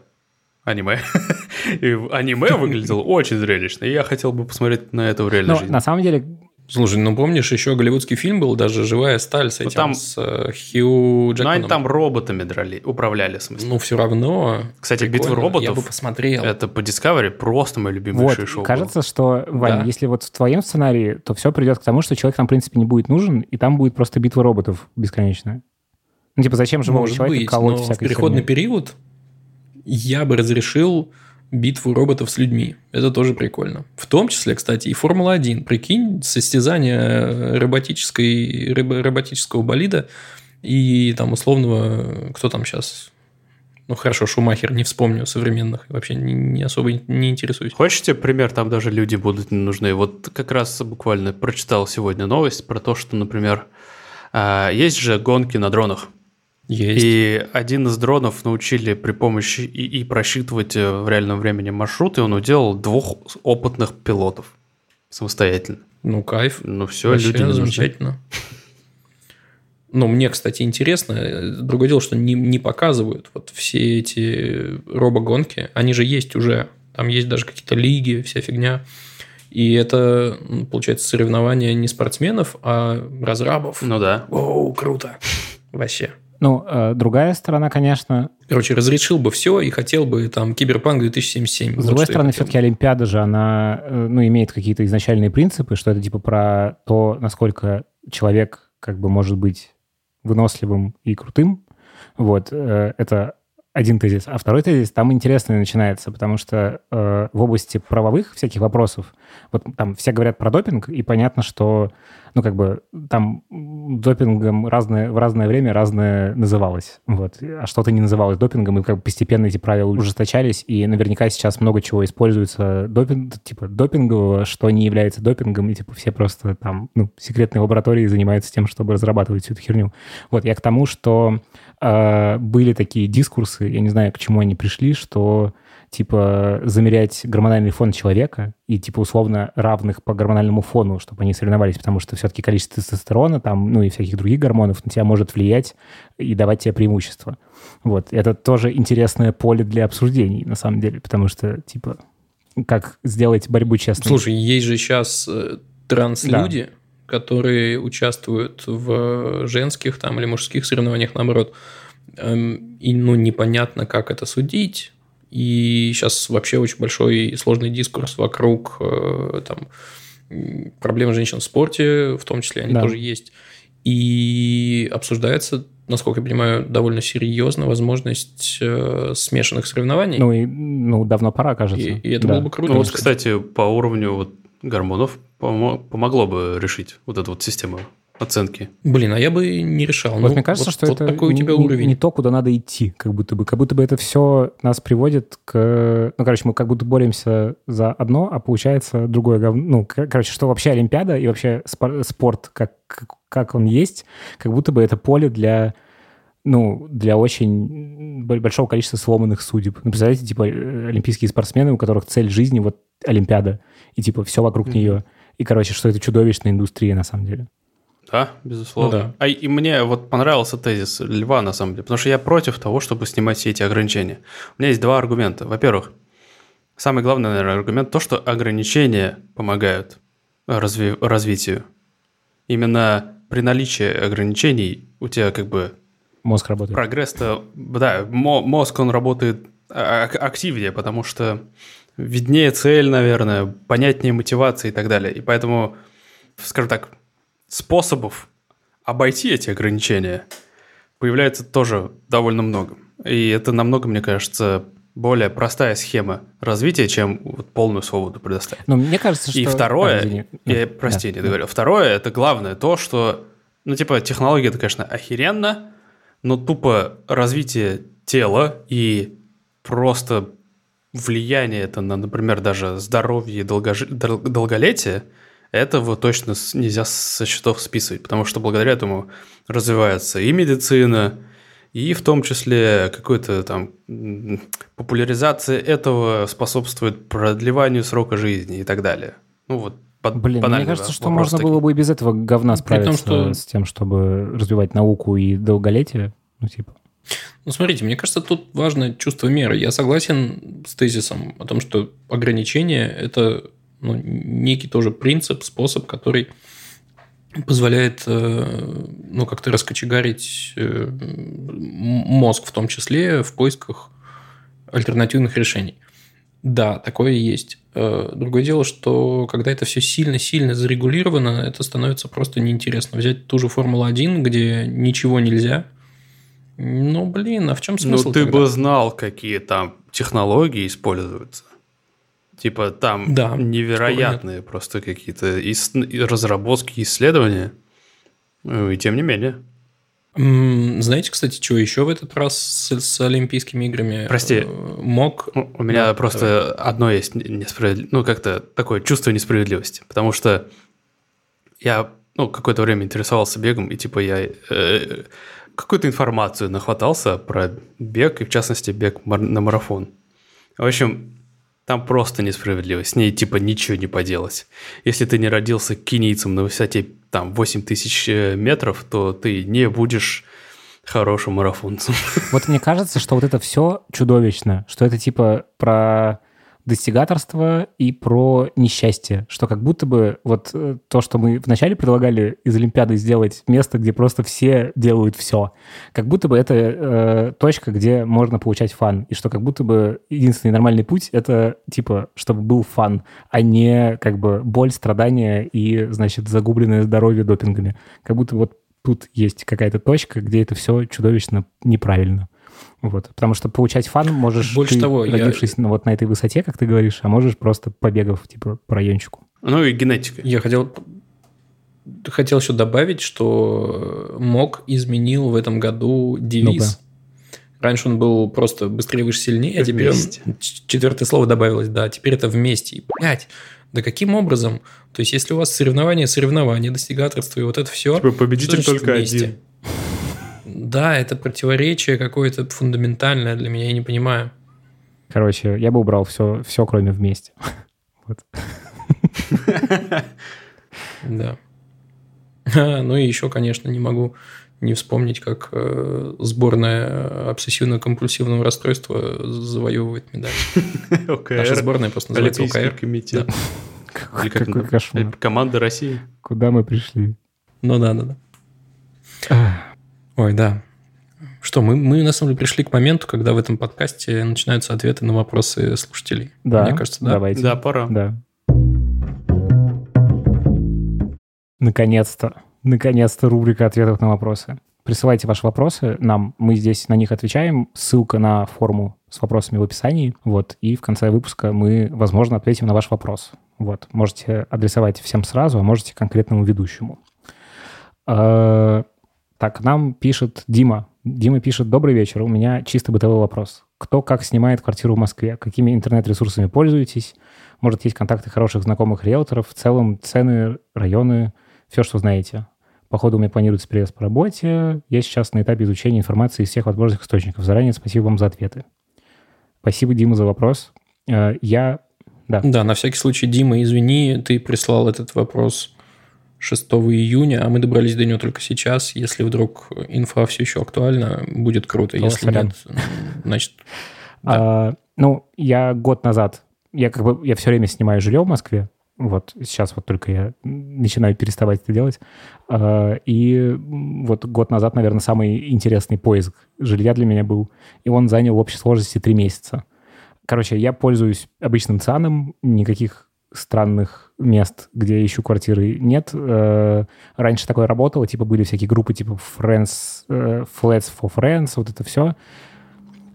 аниме. [laughs] И аниме выглядело очень зрелищно. И я хотел бы посмотреть на это в реальной Ну, жизни. на самом деле, Слушай, ну помнишь, еще голливудский фильм был, даже «Живая сталь» с Ну, этим, там- с э, Хью Но Джекманом. они там роботами драли, управляли, в смысле. Ну, все равно. Кстати, прикольно. «Битва роботов» Я бы посмотрел. Это по Discovery просто мое любимое вот, шоу. кажется, что, Вань, Да. если вот в твоем сценарии, то все придет к тому, что человек там, в принципе, не будет нужен, и там будет просто битва роботов бесконечная. Ну, типа, зачем живого Может человека быть, колоть но в переходный херней? период я бы разрешил битву роботов с людьми. Это тоже прикольно. В том числе, кстати, и Формула-1. Прикинь, состязание роботической, робо- роботического болида и там условного... Кто там сейчас? Ну, хорошо, Шумахер, не вспомню современных. Вообще не, не особо не интересуюсь. Хочешь тебе пример, там даже люди будут не нужны? Вот как раз буквально прочитал сегодня новость про то, что, например, а, есть же гонки на дронах. Есть. И один из дронов научили при помощи ИИ просчитывать э, в реальном времени маршрут, и он уделал двух опытных пилотов самостоятельно. Ну, кайф. Ну все, Вообще люди замечательно. Ну, мне, кстати, интересно. э, Другое дело, что не, не показывают вот все эти робогонки. Они же есть уже. Там есть даже какие-то лиги, вся фигня. И это, получается, соревнования не спортсменов, а разрабов. Ну да. Оу, круто. Вообще. Ну, э, другая сторона, конечно, Короче, разрешил бы все и хотел бы там Киберпанк 2077. С Вот другой стороны, все-таки Олимпиада же, она э, ну, имеет какие-то изначальные принципы, что это типа про то, насколько человек как бы может быть выносливым и крутым. Вот, э, это один тезис. А второй тезис там интересный начинается, потому что э, в области правовых всяких вопросов, вот там все говорят про допинг, и понятно, что, ну, как бы там допингом разное, в разное время разное называлось. Вот. А что-то не называлось допингом, и как бы постепенно эти правила ужесточались, и наверняка сейчас много чего используется допинг, типа допингового, что не является допингом, и типа все просто там, ну, секретные лаборатории занимаются тем, чтобы разрабатывать всю эту херню. Вот, я к тому, что были такие дискурсы, я не знаю, к чему они пришли, что типа замерять гормональный фон человека и типа условно равных по гормональному фону, чтобы они соревновались, потому что все-таки количество тестостерона там, ну и всяких других гормонов на тебя может влиять и давать тебе преимущество. Вот, это тоже интересное поле для обсуждений, на самом деле, потому что, типа, как сделать борьбу честной. Слушай, есть же сейчас э, транслюди, которые участвуют в женских там или мужских соревнованиях, наоборот. Эм, И, ну, непонятно, как это судить. И сейчас вообще очень большой и сложный дискурс вокруг э, там, проблем женщин в спорте, в том числе они Да. тоже есть. И обсуждается, насколько я понимаю, довольно серьезно возможность э, смешанных соревнований. Ну и, ну, давно пора, кажется. и, и это Да. было бы круто. Ну, вот, кстати. кстати, по уровню вот гормонов помо- помогло бы решить вот эту вот систему оценки. Блин, а я бы не решал. Вот Ну, мне кажется, вот- что вот это такой у тебя не, уровень. не то, куда надо идти, как будто бы. Как будто бы это все нас приводит к... Ну, короче, мы как будто боремся за одно, а получается другое говно. Ну, кор- короче, что вообще Олимпиада и вообще спор- спорт, как, как, он есть, как будто бы это поле для ну, для очень большого количества сломанных судеб. Ну, представляете, типа, э, олимпийские спортсмены, у которых цель жизни вот Олимпиада, и, типа, все вокруг Мгм. нее. И, короче, что это чудовищная индустрия, на самом деле. Да, безусловно. Ну да. А и мне вот понравился тезис Льва, на самом деле, потому что я против того, чтобы снимать все эти ограничения. У меня есть два аргумента. Во-первых, самый главный, наверное, аргумент то, что ограничения помогают разви- развитию. Именно при наличии ограничений у тебя как бы Мозг работает. прогресс-то, да, мо- мозг, он работает а- ак- активнее, потому что виднее цель, наверное, понятнее мотивация и так далее. И поэтому, скажем так, способов обойти эти ограничения появляется тоже довольно много. И это намного, мне кажется, более простая схема развития, чем вот полную свободу предоставить. Но мне кажется, что... И второе, А, я, Ну, прости, да, не да. договорил. Второе, это главное, то, что, ну, типа, технология это, конечно, охеренно, но тупо развитие тела и просто влияние это на, например, даже здоровье и долгожи- дол- долголетие, этого точно нельзя со счетов списывать, потому что благодаря этому развивается и медицина, и в том числе какой-то там популяризация этого способствует продлеванию срока жизни и так далее. Ну вот под, Блин, мне кажется, что можно такие. было бы и без этого говна справиться том, что... с тем, чтобы развивать науку и долголетие. Ну, типа. Ну, смотрите, мне кажется, тут важно чувство меры. Я согласен с тезисом о том, что ограничение – это ну, некий тоже принцип, способ, который позволяет э, ну, как-то раскочегарить э, мозг в том числе в поисках альтернативных решений. Да, такое есть. Э, другое дело, что когда это все сильно-сильно зарегулировано, это становится просто неинтересно. Взять ту же Формулу-1, где ничего нельзя. Ну, блин, а в чем смысл? Ну, ты тогда? бы знал, какие там технологии используются. Типа там да, невероятные просто какие-то ис- разработки, исследования. Ну, и тем не менее. Знаете, кстати, что еще в этот раз с, с Олимпийскими играми? Прости. Э, мог. У меня да, просто давай. одно есть несправедливость, ну, как-то такое чувство несправедливости. Потому что я, ну, какое-то время интересовался бегом, и типа я э, какую-то информацию нахватался про бег, и в частности бег на марафон. В общем, там просто несправедливость. С ней типа ничего не поделать. Если ты не родился кенийцем на высоте там 8 тысяч э, метров, то ты не будешь хорошим марафонцем. Вот мне кажется, что вот это все чудовищно, что это типа про достигаторство и про несчастье, что как будто бы вот э, то, что мы вначале предлагали из Олимпиады сделать место, где просто все делают все, как будто бы это э, точка, где можно получать фан, и что как будто бы единственный нормальный путь — это типа, чтобы был фан, а не как бы боль, страдания и, значит, загубленное здоровье допингами. Как будто вот тут есть какая-то точка, где это все чудовищно неправильно. Вот, потому что получать фан можешь Больше ты, того, родившись я... вот на этой высоте, как ты говоришь, а можешь просто побегав типа по райончику. Ну и генетика. Я хотел хотел еще добавить, что МОК изменил в этом году девиз. ну Раньше он был просто быстрее, выше, сильнее, а теперь он, четвертое слово добавилось, да, теперь это вместе. И, блядь, да каким образом? То есть, если у вас соревнования, соревнования, достигаторство и вот это все... Типа победитель только вместе? один. Да, это противоречие какое-то фундаментальное для меня, я не понимаю. Короче, я бы убрал все, все кроме вместе. [laughs] Вот. [laughs] Да. [laughs] Ну и еще, конечно, не могу не вспомнить, как э, сборная обсессивно-компульсивного расстройства завоевывает медаль. Наша сборная просто называется ОКР. комитет. Какой кошмар. Команда России. Куда мы пришли? Ну да, да, да. Ой, да. Что, мы, мы на самом деле пришли к моменту, когда в этом подкасте начинаются ответы на вопросы слушателей. Да, Мне кажется, да. Давайте. Да, пора. Да. Наконец-то. Наконец-то рубрика ответов на вопросы. Присылайте ваши вопросы нам, мы здесь на них отвечаем. Ссылка на форму с вопросами в описании. Вот, и в конце выпуска мы, возможно, ответим на ваш вопрос. Вот, можете адресовать всем сразу, а можете конкретному ведущему. Так, нам пишет Дима. Дима пишет, добрый вечер, у меня чисто бытовой вопрос. Кто как снимает квартиру в Москве? Какими интернет-ресурсами пользуетесь? Может, есть контакты хороших знакомых риэлторов? В целом, цены, районы, все, что знаете. Походу, у меня планируется переезд по работе. Я сейчас на этапе изучения информации из всех возможных источников. Заранее спасибо вам за ответы. Спасибо, Дима, за вопрос. Э, я... Да. да, на всякий случай, Дима, извини, ты прислал этот вопрос 6 июня, а мы добрались до него только сейчас. Если вдруг инфа все еще актуальна, будет круто. Если сорян. нет, значит... Да. [laughs] А, ну, я год назад, я как бы, я все время снимаю жилье в Москве, вот сейчас вот только я начинаю переставать это делать. А, и вот год назад, наверное, самый интересный поиск жилья для меня был, и он занял в общей сложности три месяца. Короче, я пользуюсь обычным ЦАНом, никаких странных мест, где я ищу квартиры, нет. Э, раньше такое работало, типа были всякие группы типа Friends, э, Flats for Friends, вот это все.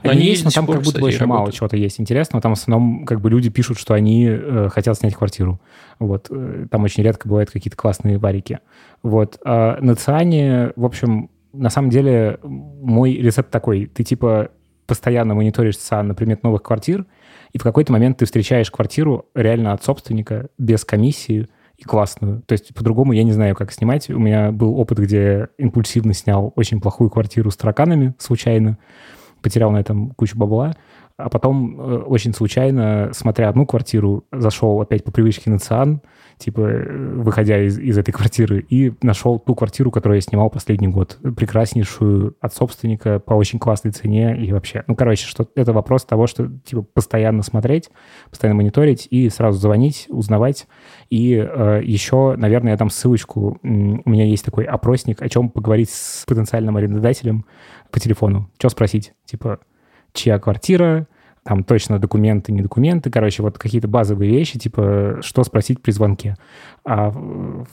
Они, они есть, но там как будто бы очень мало чего-то есть интересного. Там в основном как бы люди пишут, что они э, хотят снять квартиру. Вот. Э, там очень редко бывают какие-то классные варики. Вот. А на Циане, в общем, на самом деле мой рецепт такой. Ты типа постоянно мониторишь ЦИАН на предмет новых квартир, и в какой-то момент ты встречаешь квартиру реально от собственника, без комиссии, и классную. То есть по-другому я не знаю, как снимать. У меня был опыт, где импульсивно снял очень плохую квартиру с тараканами случайно, потерял на этом кучу бабла, а потом э, очень случайно, смотря одну квартиру, зашел опять по привычке на Циан, типа, э, выходя из, из этой квартиры, и нашел ту квартиру, которую я снимал последний год, прекраснейшую от собственника по очень классной цене и вообще. Ну, короче, что это вопрос того, что, типа, постоянно смотреть, постоянно мониторить и сразу звонить, узнавать. И э, еще, наверное, я там ссылочку, у меня есть такой опросник, о чем поговорить с потенциальным арендодателем по телефону. Что спросить? Типа, чья квартира, там точно документы, не документы, короче, вот какие-то базовые вещи, типа, что спросить при звонке. А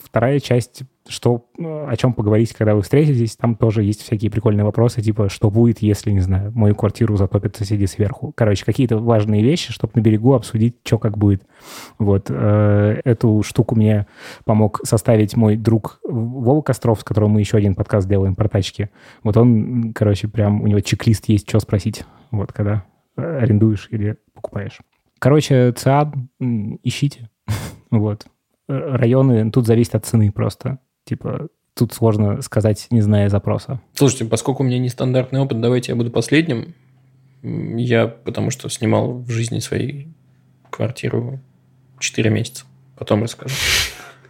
вторая часть, что, о чем поговорить, когда вы встретитесь, там тоже есть всякие прикольные вопросы, типа, что будет, если, не знаю, мою квартиру затопят соседи сверху. Короче, какие-то важные вещи, чтобы на берегу обсудить, что как будет. Вот. Э, эту штуку мне помог составить мой друг Вова Костров, с которым мы еще один подкаст делаем про тачки. Вот он, короче, прям, у него чек-лист есть, что спросить, вот, когда арендуешь или покупаешь. Короче, ЦИАН ищите. [laughs] вот. Районы, тут зависит от цены просто. Типа, тут сложно сказать, не зная запроса. Слушайте, поскольку у меня нестандартный опыт, давайте я буду последним. Я, потому что снимал в жизни своей квартиру 4 месяца. Потом расскажу.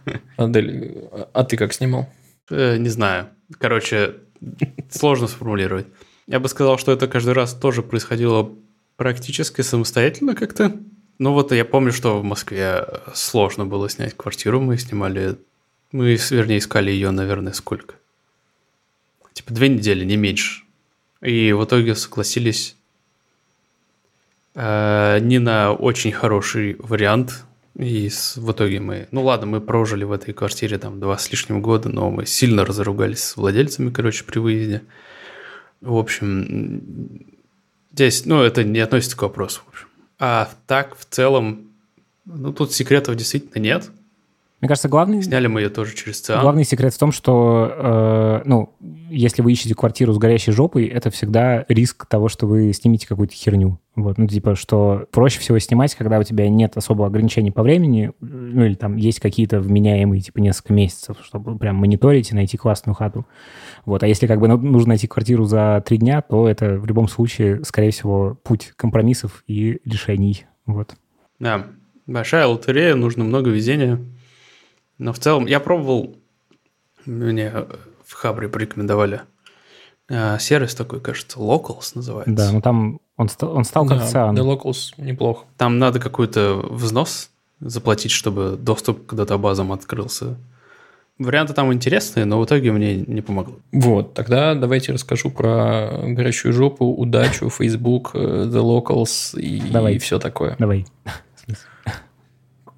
[laughs] Адель, а ты как снимал? Э, не знаю. Короче, сложно сформулировать. Я бы сказал, что это каждый раз тоже происходило практически самостоятельно как-то. Ну вот я помню, что в Москве сложно было снять квартиру. Мы снимали... Мы, вернее, искали ее, наверное, сколько? Типа две недели, не меньше. И в итоге согласились э, не на очень хороший вариант. И с, в итоге мы... Ну ладно, мы прожили в этой квартире там два с лишним года, но мы сильно разругались с владельцами, короче, при выезде. В общем, Здесь, ну, это не относится к вопросу, в общем. А так, в целом, ну, тут секретов действительно нет. Мне кажется, главный... Сняли мы ее тоже через ЦИАН. Главный секрет в том, что, э, ну, если вы ищете квартиру с горящей жопой, это всегда риск того, что вы снимете какую-то херню. Вот, ну, типа, что проще всего снимать, когда у тебя нет особого ограничений по времени, ну, или там есть какие-то вменяемые, типа, несколько месяцев, чтобы прям мониторить и найти классную хату. Вот, а если как бы ну, нужно найти квартиру за три дня, то это в любом случае, скорее всего, путь компромиссов и решений. Вот. Да, большая лотерея, нужно много везения. Но в целом я пробовал, мне в Хабре порекомендовали э, сервис такой, кажется, Locals называется. Да, ну там он, стал, он стал как да, The Locals неплохо. Там надо какой-то взнос заплатить, чтобы доступ к датабазам открылся. Варианты там интересные, но в итоге мне не помогло. Вот, тогда давайте расскажу про горячую жопу, удачу, Facebook, э, The Locals и, Давай. и все такое. Давай.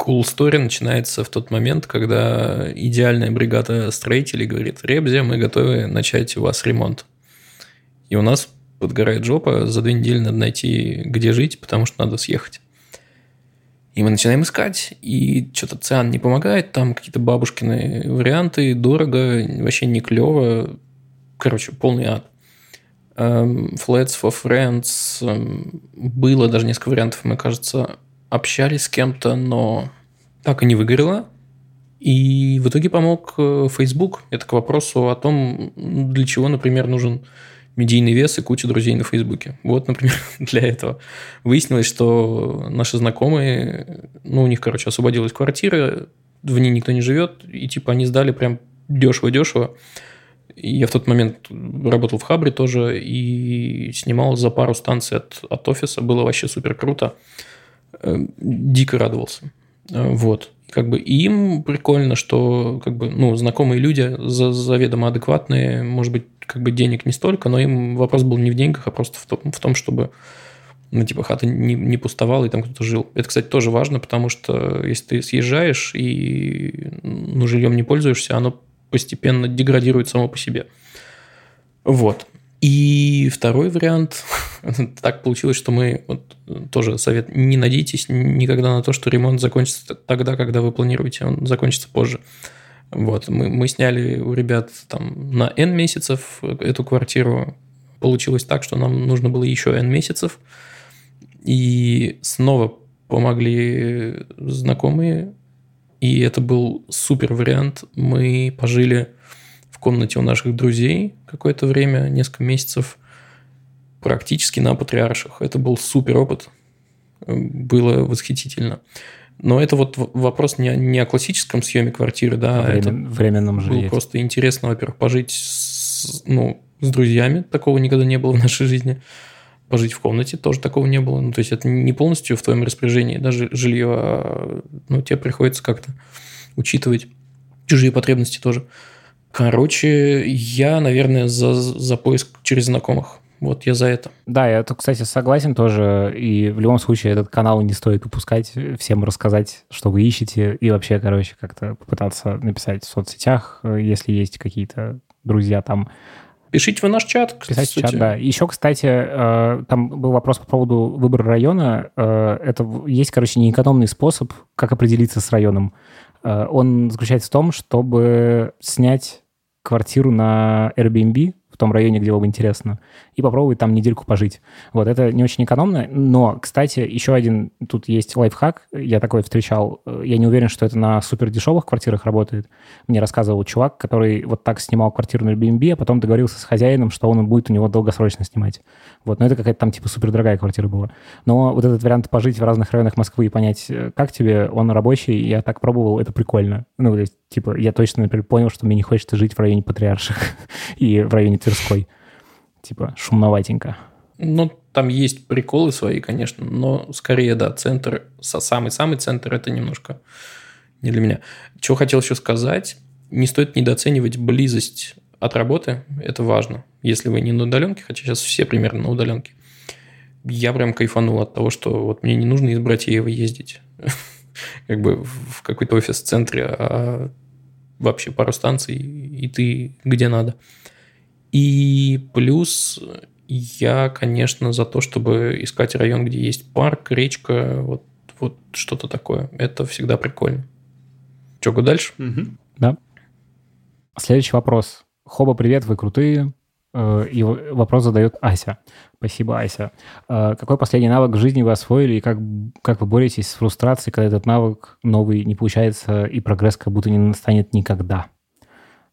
Cool Story начинается в тот момент, когда идеальная бригада строителей говорит, Ребзя, мы готовы начать у вас ремонт. И у нас подгорает жопа, за две недели надо найти, где жить, потому что надо съехать. И мы начинаем искать, и что-то Циан не помогает, там какие-то бабушкины варианты, дорого, вообще не клево. Короче, полный ад. Um, Flats for Friends. Um, было даже несколько вариантов, мне кажется, общались с кем-то, но так и не выгорело. И в итоге помог э, Facebook. Это к вопросу о том, для чего, например, нужен медийный вес и куча друзей на Фейсбуке. Вот, например, [laughs] для этого. Выяснилось, что наши знакомые, ну, у них, короче, освободилась квартира, в ней никто не живет, и типа они сдали прям дешево-дешево. Я в тот момент работал в Хабре тоже и снимал за пару станций от, от офиса. Было вообще супер круто. Э, дико радовался. Э, вот. Как бы им прикольно, что как бы, ну, знакомые люди за, заведомо адекватные, может быть, как бы денег не столько, но им вопрос был не в деньгах, а просто в том, в том чтобы ну, типа, хата не, не пустовала, и там кто-то жил. Это, кстати, тоже важно, потому что если ты съезжаешь и ну, жильем не пользуешься, оно постепенно деградирует само по себе. Вот. И второй вариант, [laughs] [laughs] так получилось, что мы, вот тоже совет, не надейтесь никогда на то, что ремонт закончится тогда, когда вы планируете, он закончится позже. Вот, мы, мы сняли у ребят там на N месяцев эту квартиру. Получилось так, что нам нужно было еще N месяцев. И снова помогли знакомые и это был супер вариант. Мы пожили в комнате у наших друзей какое-то время, несколько месяцев, практически на Патриарших. Это был супер опыт. Было восхитительно. Но это вот вопрос не, не о классическом съеме квартиры, да, Времен, это временном было жилье. просто интересно, во-первых, пожить с, ну, с друзьями, такого никогда не было в нашей жизни. Пожить в комнате тоже такого не было. Ну, то есть это не полностью в твоем распоряжении, даже жилье, а, ну, тебе приходится как-то учитывать чужие потребности тоже. Короче, я, наверное, за, за поиск через знакомых. Вот я за это. Да, я тут, кстати, согласен тоже. И в любом случае этот канал не стоит упускать, всем рассказать, что вы ищете. И вообще, короче, как-то попытаться написать в соцсетях, э, если есть какие-то друзья там. Пишите в наш чат, Писать в чат, да. Еще, кстати, э, там был вопрос по поводу выбора района. Э, Это есть, короче, неэкономный способ, как определиться с районом. Он заключается в том, чтобы снять квартиру на Airbnb том районе, где вам интересно, и попробовать там недельку пожить. Вот, это не очень экономно, но, кстати, еще один, тут есть лайфхак, я такой встречал, Э, я не уверен, что это на супер дешевых квартирах работает. Мне рассказывал чувак, который вот так снимал квартиру на Airbnb, а потом договорился с хозяином, что он будет у него долгосрочно снимать. Вот, но это какая-то там типа супер дорогая квартира была. Но вот этот вариант пожить в разных районах Москвы и понять, э, как тебе, он рабочий, я так пробовал, это прикольно. Ну, то есть, типа, я точно, например, понял, что мне не хочется жить в районе Патриарших [laughs] и в районе Тверской. Типа, шумноватенько. Ну, там есть приколы свои, конечно, но скорее, да, центр, самый-самый центр, это немножко не для меня. Чего хотел еще сказать, не стоит недооценивать близость от работы, это важно. Если вы не на удаленке, хотя сейчас все примерно на удаленке, я прям кайфанул от того, что вот мне не нужно из Братьева ездить [laughs] как бы в какой-то офис центре, а вообще пару станций, и ты где надо. И плюс я, конечно, за то, чтобы искать район, где есть парк, речка, вот, вот что-то такое. Это всегда прикольно. Че, го дальше? Мгм. Следующий вопрос. Хоба, привет, вы крутые. Э, И вопрос задает Ася. Спасибо, Ася. Э, Какой последний навык в жизни вы освоили, и как, как вы боретесь с фрустрацией, когда этот навык новый не получается, и прогресс как будто не настанет никогда?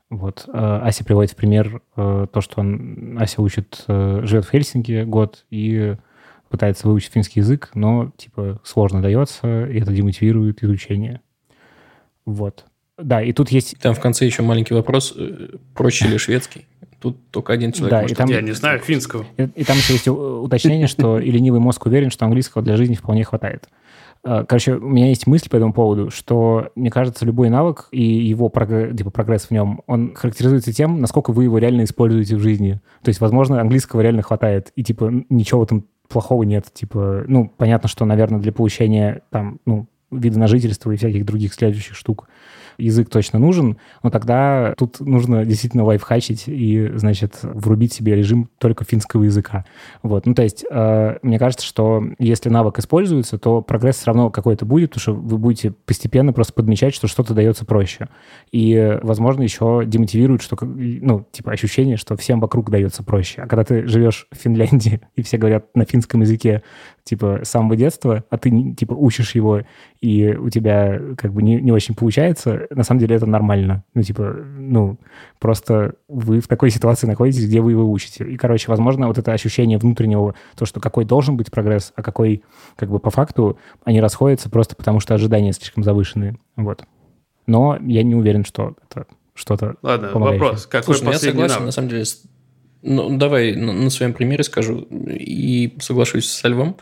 Вот. э, Ася приводит в пример то, что он, Ася учит, живет в Хельсинки год и пытается выучить финский язык, но, типа, сложно дается, и это демотивирует изучение. Вот. Да, и тут есть Там в конце еще маленький вопрос. Проще ли шведский? Тут только один человек Да, может и там- Я не знаю финского. И, и там еще есть уточнение, что [laughs] и ленивый мозг уверен, что английского для жизни вполне хватает. Э, Короче, у меня есть мысль по этому поводу, что, мне кажется, любой навык и его прогре- типа, прогресс в нем, он характеризуется тем, насколько вы его реально используете в жизни. То есть, возможно, английского реально хватает, и, типа, ничего в этом плохого нет. Типа, ну, понятно, что, наверное, для получения, там, ну, вида на жительство и всяких других следующих штук язык точно нужен, но тогда тут нужно действительно лайфхачить и, значит, врубить себе режим только финского языка. Вот, ну, то есть, э, мне кажется, что если навык используется, то прогресс все равно какой-то будет, потому что вы будете постепенно просто подмечать, что что-то дается проще. И, возможно, еще демотивирует, что, ну, типа, ощущение, что всем вокруг дается проще. А когда ты живешь в Финляндии, [laughs] и все говорят на финском языке, типа, с самого детства, а ты, типа, учишь его, и у тебя, как бы, не, не очень получается, на самом деле это нормально. Ну, типа, ну, просто вы в такой ситуации находитесь, где вы его учите. И, короче, возможно, вот это ощущение внутреннего, то, что какой должен быть прогресс, а какой, как бы, по факту, они расходятся просто потому, что ожидания слишком завышенные. Вот. Но я не уверен, что это что-то Ладно, помогающее. вопрос. Какой Слушай, ну я согласен, навык? на самом деле. с- Ну, давай на, своем примере скажу и соглашусь со львом.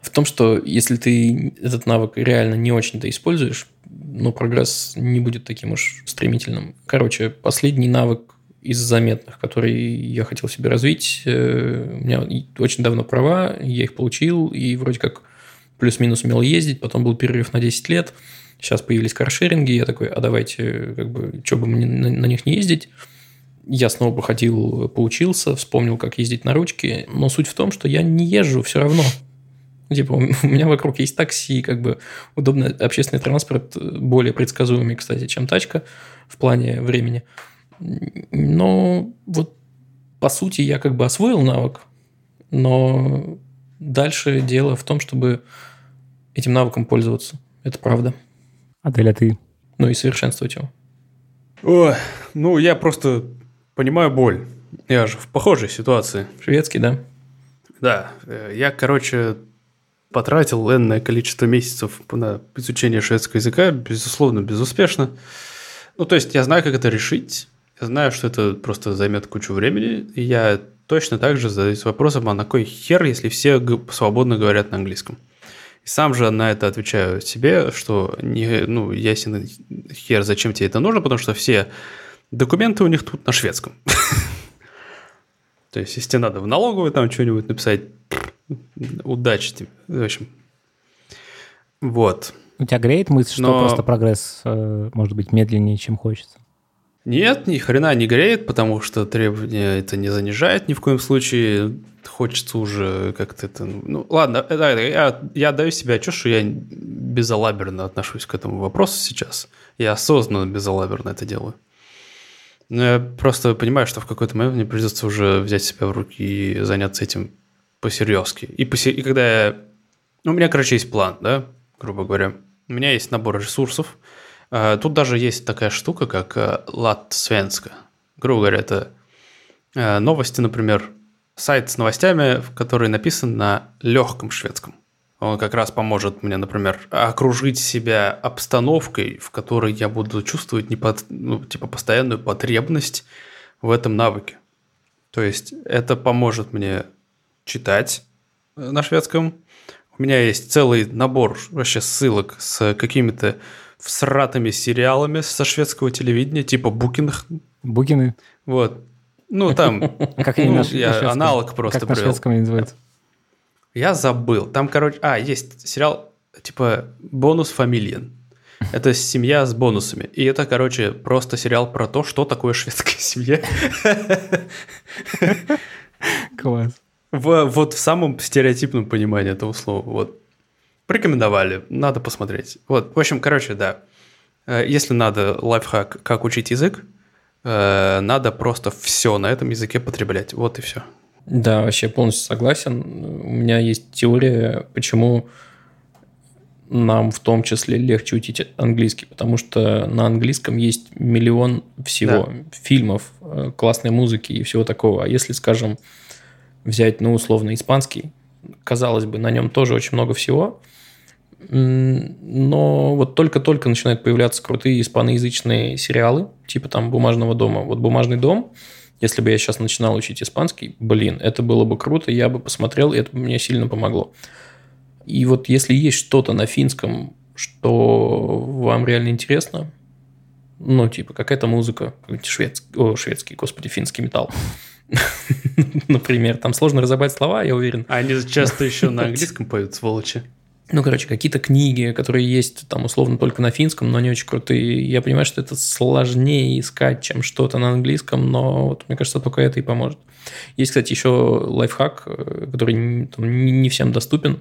В том, что если ты этот навык реально не очень-то используешь, ну, прогресс не будет таким уж стремительным. Короче, последний навык из заметных, который я хотел себе развить, э, у меня очень давно права, я их получил, и вроде как плюс-минус умел ездить, потом был перерыв на 10 лет, сейчас появились каршеринги, я такой, а давайте, как бы, что бы мне на них не ездить, я снова походил, поучился, вспомнил, как ездить на ручке, но суть в том, что я не езжу все равно. Типа, [laughs] у меня вокруг есть такси, как бы удобный общественный транспорт, э, более предсказуемый, кстати, чем тачка в плане времени. Но вот по сути я как бы освоил навык, но дальше дело в том, чтобы этим навыком пользоваться. Это правда. Адель, а ты? Ну и совершенствовать его. Ой, ну я просто понимаю боль. Я же в похожей ситуации. Шведский, да? Да, э, я, короче, потратил энное количество месяцев на изучение шведского языка, безусловно, безуспешно. Ну, то есть я знаю, как это решить, я знаю, что это просто займет кучу времени, и я точно так же задаюсь вопросом, а на кой хер, если все свободно говорят на английском? И сам же на это отвечаю себе, что не, ну, ясен хер, зачем тебе это нужно, потому что все документы у них тут на шведском. [laughs] То есть, если тебе надо в налоговую там что-нибудь написать, удачи тебе. В общем, вот. У тебя греет мысль, что Но- просто прогресс э, может быть медленнее, чем хочется? Нет, ни хрена не греет, потому что требования это не занижает ни в коем случае. Хочется уже как-то это... Ну, ну, ладно, э, я, я даю себе отчет, что я безалаберно отношусь к этому вопросу сейчас. Я осознанно безалаберно это делаю. Но я просто понимаю, что в какой-то момент мне придется уже взять себя в руки и заняться этим посерьезки. И, посе- и когда я... Ну, у меня, короче, есть план, да, грубо говоря. У меня есть набор ресурсов. А, Тут даже есть такая штука, как э, Латсвенска. Грубо говоря, это э, новости, например, сайт с новостями, который написан на легком шведском. Он как раз поможет мне, например, окружить себя обстановкой, в которой я буду чувствовать непод... ну, типа постоянную потребность в этом навыке. То есть это поможет мне читать э, на шведском. У меня есть целый набор вообще ссылок с какими-то всратыми сериалами со шведского телевидения, типа Букинг. Бугины? Вот. Ну, там [laughs] Как они Ну, на я на аналог просто Как на привел. шведском они называются? Я забыл. Там, короче... А, есть сериал типа «Бонус фамилиен». Это семья с бонусами. И это, короче, просто сериал про то, что такое шведская семья. Класс. В, вот в самом стереотипном понимании этого слова. Вот. Порекомендовали, надо посмотреть. Вот, в общем, короче, да. Э, Если надо лайфхак, как учить язык, э, надо просто все на этом языке потреблять. Вот и все. Да, вообще полностью согласен. У меня есть теория, почему нам в том числе легче учить английский, потому что на английском есть миллион всего фильмов, э, классной музыки и всего такого. А если, скажем, взять, ну, условно, испанский, казалось бы, на нем тоже очень много всего, но вот только-только начинают появляться крутые испаноязычные сериалы, типа там «Бумажного дома». Вот «Бумажный дом», если бы я сейчас начинал учить испанский, блин, это было бы круто, я бы посмотрел, и это бы мне сильно помогло. И вот если есть что-то на финском, что вам реально интересно, ну, типа, какая-то музыка, шведский, о, шведский, господи, финский металл, [laughs] например, там сложно разобрать слова, я уверен. Они часто еще на [laughs] английском поют, сволочи. Ну, короче, какие-то книги, которые есть там условно только на финском, но они очень крутые. Я понимаю, что это сложнее искать, чем что-то на английском, но вот мне кажется, только это и поможет. Есть, кстати, еще лайфхак, э, который там, не всем доступен,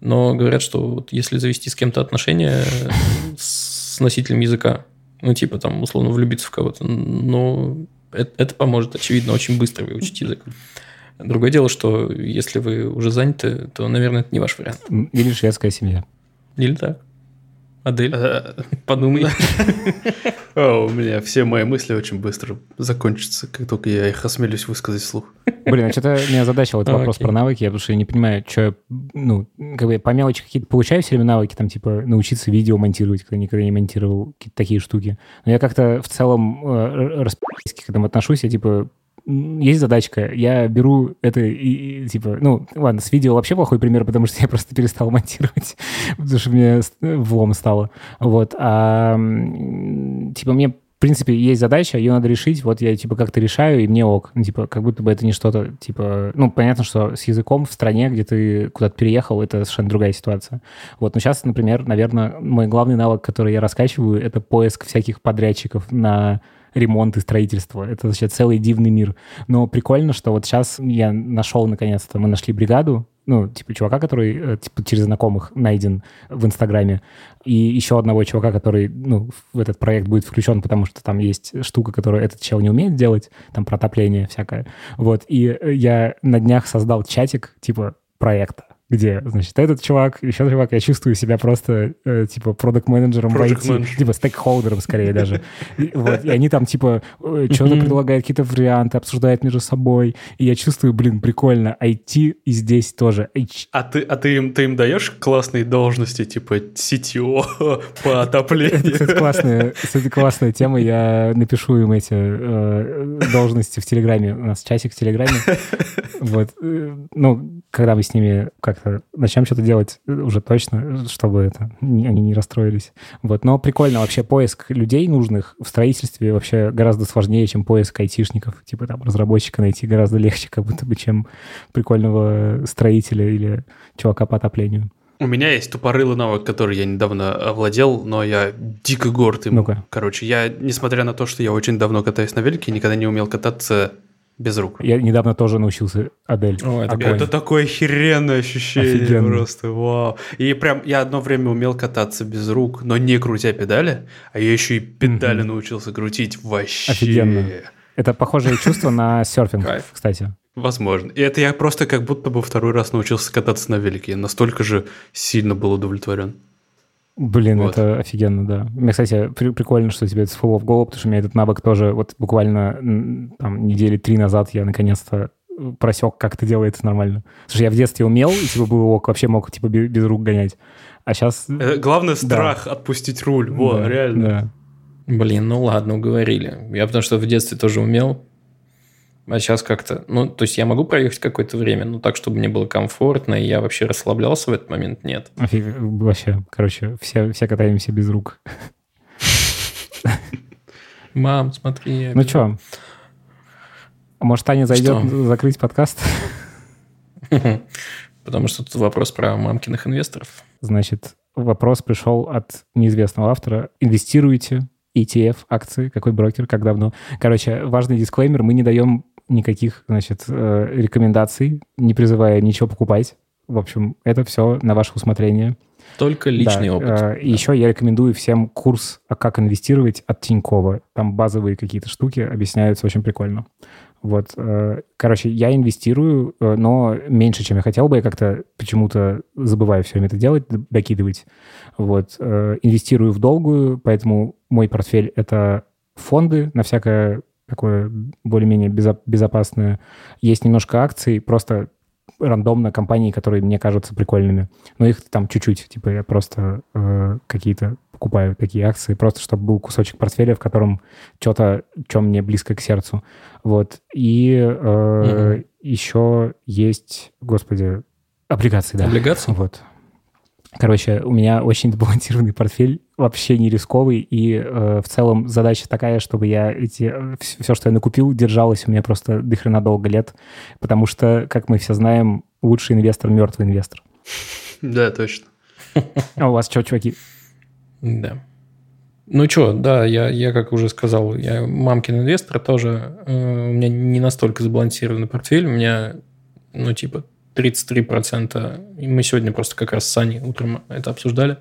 но говорят, что вот если завести с кем-то отношения э, с носителем языка, ну, типа там, условно, влюбиться в кого-то, ну, это, это поможет, очевидно, очень быстро выучить язык. Другое дело, что если вы уже заняты, то, наверное, это не ваш вариант. Или шведская семья. Или так. Адель, [laughs] подумай. о, У меня все мои мысли очень быстро закончатся, как только я их осмелюсь высказать вслух. Блин, а что-то меня озадачил этот вопрос про навыки, потому что я не понимаю, что я, ну, как бы по мелочи какие-то получаю все время навыки, там, типа, научиться видео монтировать, когда никогда не монтировал, какие-то такие штуки. Но я как-то в целом э, распи***ски к этому отношусь, я, типа, есть задачка, я беру это и, и, типа, ну, ладно, с видео вообще плохой пример, потому что я просто перестал монтировать, [laughs] потому что мне влом стало. Вот, а, типа, мне в принципе, есть задача, ее надо решить, вот я, типа, как-то решаю, и мне ок. Ну, типа, как будто бы это не что-то, типа... Ну, понятно, что с языком в стране, где ты куда-то переехал, это совершенно другая ситуация. Вот, но сейчас, например, наверное, мой главный навык, который я раскачиваю, это поиск всяких подрядчиков на ремонт и строительство. Это вообще целый дивный мир. Но прикольно, что вот сейчас я нашел, наконец-то, мы нашли бригаду, ну, типа, чувака, который, э, типа, через знакомых найден в Инстаграме, и еще одного чувака, который, ну, в этот проект будет включен, потому что там есть штука, которую этот чел не умеет делать, там протопление всякое. Вот, и э, я на днях создал чатик, типа, проекта. Где, значит, этот чувак, еще чувак, я чувствую себя просто, э, типа, продукт-менеджером в IT, manager. типа, стейкхолдером скорее даже. И, вот, и они там, типа, э, что-то предлагают, какие-то варианты, обсуждают между собой, и я чувствую, блин, прикольно, IT и здесь тоже. H- А ты, а ты, им, ты им даешь классные должности, типа CTO [laughs] по отоплению? Это, кстати, классная, кстати, классная тема. Я напишу им эти э, должности в Телеграме. У нас часик в Телеграме. Вот. Э, Ну, когда мы с ними как-то начнем что-то делать э, уже точно, чтобы это, не- они не расстроились. Вот. Но прикольно вообще поиск людей нужных в строительстве вообще гораздо сложнее, чем поиск айтишников. Типа там разработчика найти гораздо легче, как будто бы, чем прикольного строителя или чувака по отоплению. У меня есть тупорылый навык, который я недавно овладел, но я дико горд им. Ну-ка. Короче, я, несмотря на то, что я очень давно катаюсь на велике, никогда не умел кататься без рук. Я недавно тоже научился Адель. О, это Огонь. Это такое охеренное ощущение Офигенно. просто, вау. И прям я одно время умел кататься без рук, но не крутя педали, а я еще и педали Мгм. научился крутить вообще. Офигенно. Это похожее чувство на серфинг, Кайф. кстати. Возможно. И это я просто как будто бы второй раз научился кататься на велике. Я настолько же сильно был удовлетворен. Блин, Вот. это офигенно, да. Мне, кстати, при- прикольно, что тебе это всплыло в голову, потому что у меня этот навык тоже вот буквально там недели три назад я наконец-то просек, как это делается нормально. Слушай, я в детстве умел, и типа было ок, вообще мог типа бе- без рук гонять. А сейчас... Это главное страх отпустить руль. Во, реально. Блин, ну ладно, уговорили. Я потому что в детстве тоже умел. А сейчас как-то... Ну, то есть я могу проехать какое-то время, но так, чтобы мне было комфортно, и я вообще расслаблялся в этот момент, нет. Офиг- Вообще, короче, все, все катаемся без рук. Мам, смотри. Ну что, может, Таня зайдет Что? закрыть подкаст? [laughs] Потому что тут вопрос про мамкиных инвесторов. Значит, вопрос пришел от неизвестного автора. Инвестируете ETF, акции, какой брокер, как давно? Короче, важный дисклеймер, мы не даем никаких, значит, э, рекомендаций, не призывая ничего покупать. В общем, это все на ваше усмотрение. Только личный Да, опыт. э, И еще я рекомендую всем курс «А как инвестировать» от Тинькова. Там базовые какие-то штуки объясняются очень прикольно. Вот, э, короче, я инвестирую, э, но меньше, чем я хотел бы. Я как-то почему-то забываю все время это делать, докидывать. Вот, инвестирую в долгую, поэтому мой портфель — это фонды на всякое такое более-менее безо- безопасное. Есть немножко акций, просто рандомно компании, которые мне кажутся прикольными. Но их там чуть-чуть. Типа я просто э, какие-то покупаю такие акции, просто чтобы был кусочек портфеля, в котором что-то, что мне близко к сердцу. Вот. И э, Мгм. еще есть, господи, облигации, да. Облигации? Вот. Короче, у меня очень сбалансированный портфель, вообще не рисковый, и э, в целом задача такая, чтобы я эти все, что я накупил, держалось у меня просто до хрена долго лет, потому что, как мы все знаем, лучший инвестор – мертвый инвестор. [laughs] Да, точно. А у вас что, чуваки? Да. Ну что, да, я, я, как уже сказал, я мамкин инвестор тоже. э, у меня не настолько сбалансированный портфель. У меня, ну, типа, 33%. И мы сегодня просто как раз с Саней утром это обсуждали.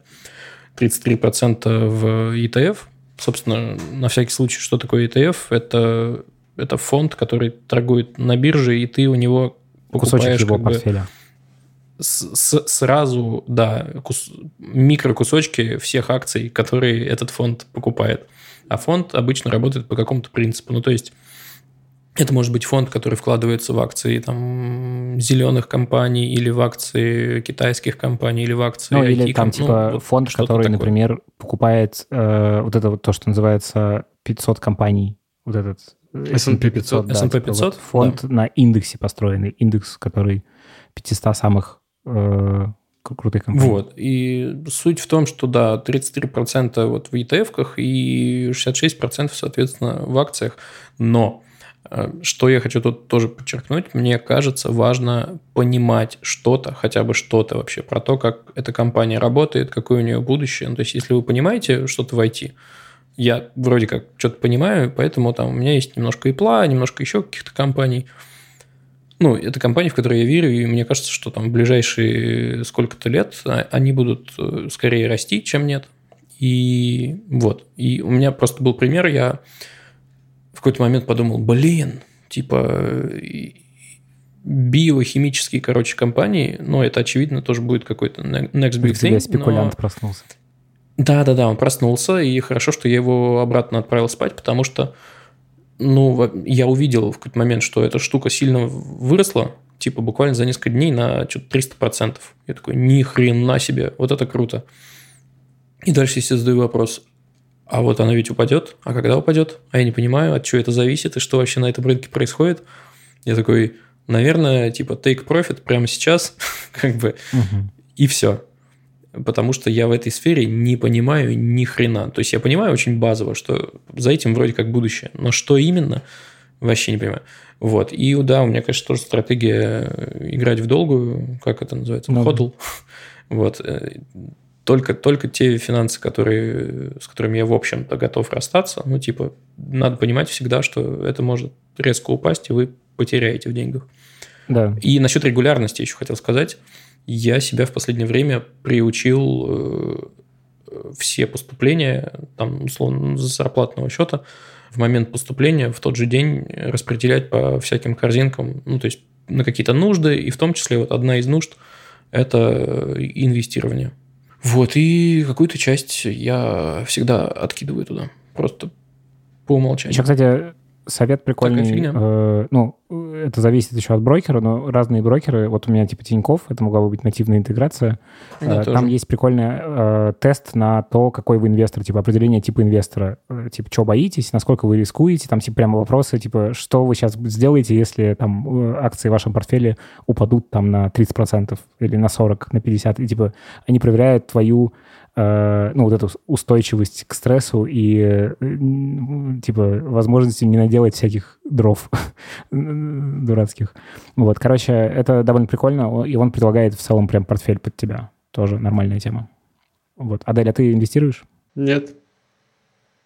33% в ETF. Собственно, на всякий случай, что такое ETF? Это, это фонд, который торгует на бирже, и ты у него Кусочек покупаешь его как бы портфеля. с- с- сразу, да, кус- микрокусочки всех акций, которые этот фонд покупает. А фонд обычно работает по какому-то принципу. Ну, то есть, это может быть фонд, который вкладывается в акции там, зеленых компаний или в акции китайских компаний или в акции Ну, или там, ну, типа, вот фонд, что-то который, такое. например, покупает э, вот это вот то, что называется 500 компаний. Вот этот э, S&P 500. да, S&P типа 500, вот фонд на индексе построенный. Индекс, который 500 самых э, кру- крутых компаний. Вот. И суть в том, что, да, 33% вот в ETF-ках и 66%, соответственно, в акциях. Но что я хочу тут тоже подчеркнуть, мне кажется, важно понимать что-то, хотя бы что-то вообще про то, как эта компания работает, какое у нее будущее. Ну, то есть, если вы понимаете что-то в IT, я вроде как что-то понимаю, поэтому там у меня есть немножко ИПЛА, немножко еще каких-то компаний. Ну, это компании, в которые я верю, и мне кажется, что там в ближайшие сколько-то лет а, они будут э, скорее расти, чем нет. И вот. И у меня просто был пример, я в какой-то момент подумал, блин, типа, биохимические, короче, компании, но это, очевидно, тоже будет какой-то next big thing. спекулянт но- проснулся. Да-да-да, он проснулся, и хорошо, что я его обратно отправил спать, потому что, ну, я увидел в какой-то момент, что эта штука сильно выросла, типа буквально за несколько дней на что-то 300%. Я такой, ни хрена себе, вот это круто. И дальше я себе задаю вопрос, а вот она ведь упадет? А когда упадет? А я не понимаю, от чего это зависит и что вообще на этом рынке происходит. Я такой, наверное, типа take profit прямо сейчас, [laughs] как бы, и все. Потому что я в этой сфере не понимаю ни хрена. То есть я понимаю очень базово, что за этим вроде как будущее. Но что именно, вообще не понимаю. Вот. И да, у меня, конечно, тоже стратегия э, играть в долгую, как это называется, Ну да. ходл. Вот. Э, Только, только те финансы, которые, с которыми я, в общем-то, готов расстаться, ну, типа, надо понимать всегда, что это может резко упасть, и вы потеряете в деньгах. Да. И насчет регулярности еще хотел сказать. Я себя в последнее время приучил э, все поступления, там, условно, с зарплатного счета, в момент поступления в тот же день распределять по всяким корзинкам, ну, то есть на какие-то нужды, и в том числе вот одна из нужд – это инвестирование. Вот, и какую-то часть я всегда откидываю туда, просто по умолчанию. Еще, кстати, совет прикольный. э, ну, это зависит еще от брокера, но разные брокеры, вот у меня типа Тиньков, это могла бы быть нативная интеграция. Да, Э, тоже. Там есть прикольный э, тест на то, какой вы инвестор, типа определение типа инвестора. Э, Типа, что боитесь, насколько вы рискуете, там типа прямо вопросы, типа, что вы сейчас сделаете, если там э, акции в вашем портфеле упадут там на 30% или на 40%, на 50%. И типа они проверяют твою ну, вот эту устойчивость к стрессу и, э, типа, возможности не наделать всяких дров [laughs] дурацких. Вот, короче, это довольно прикольно, и он предлагает в целом прям портфель под тебя. Тоже нормальная тема. Вот. Адель, а ты инвестируешь? Нет.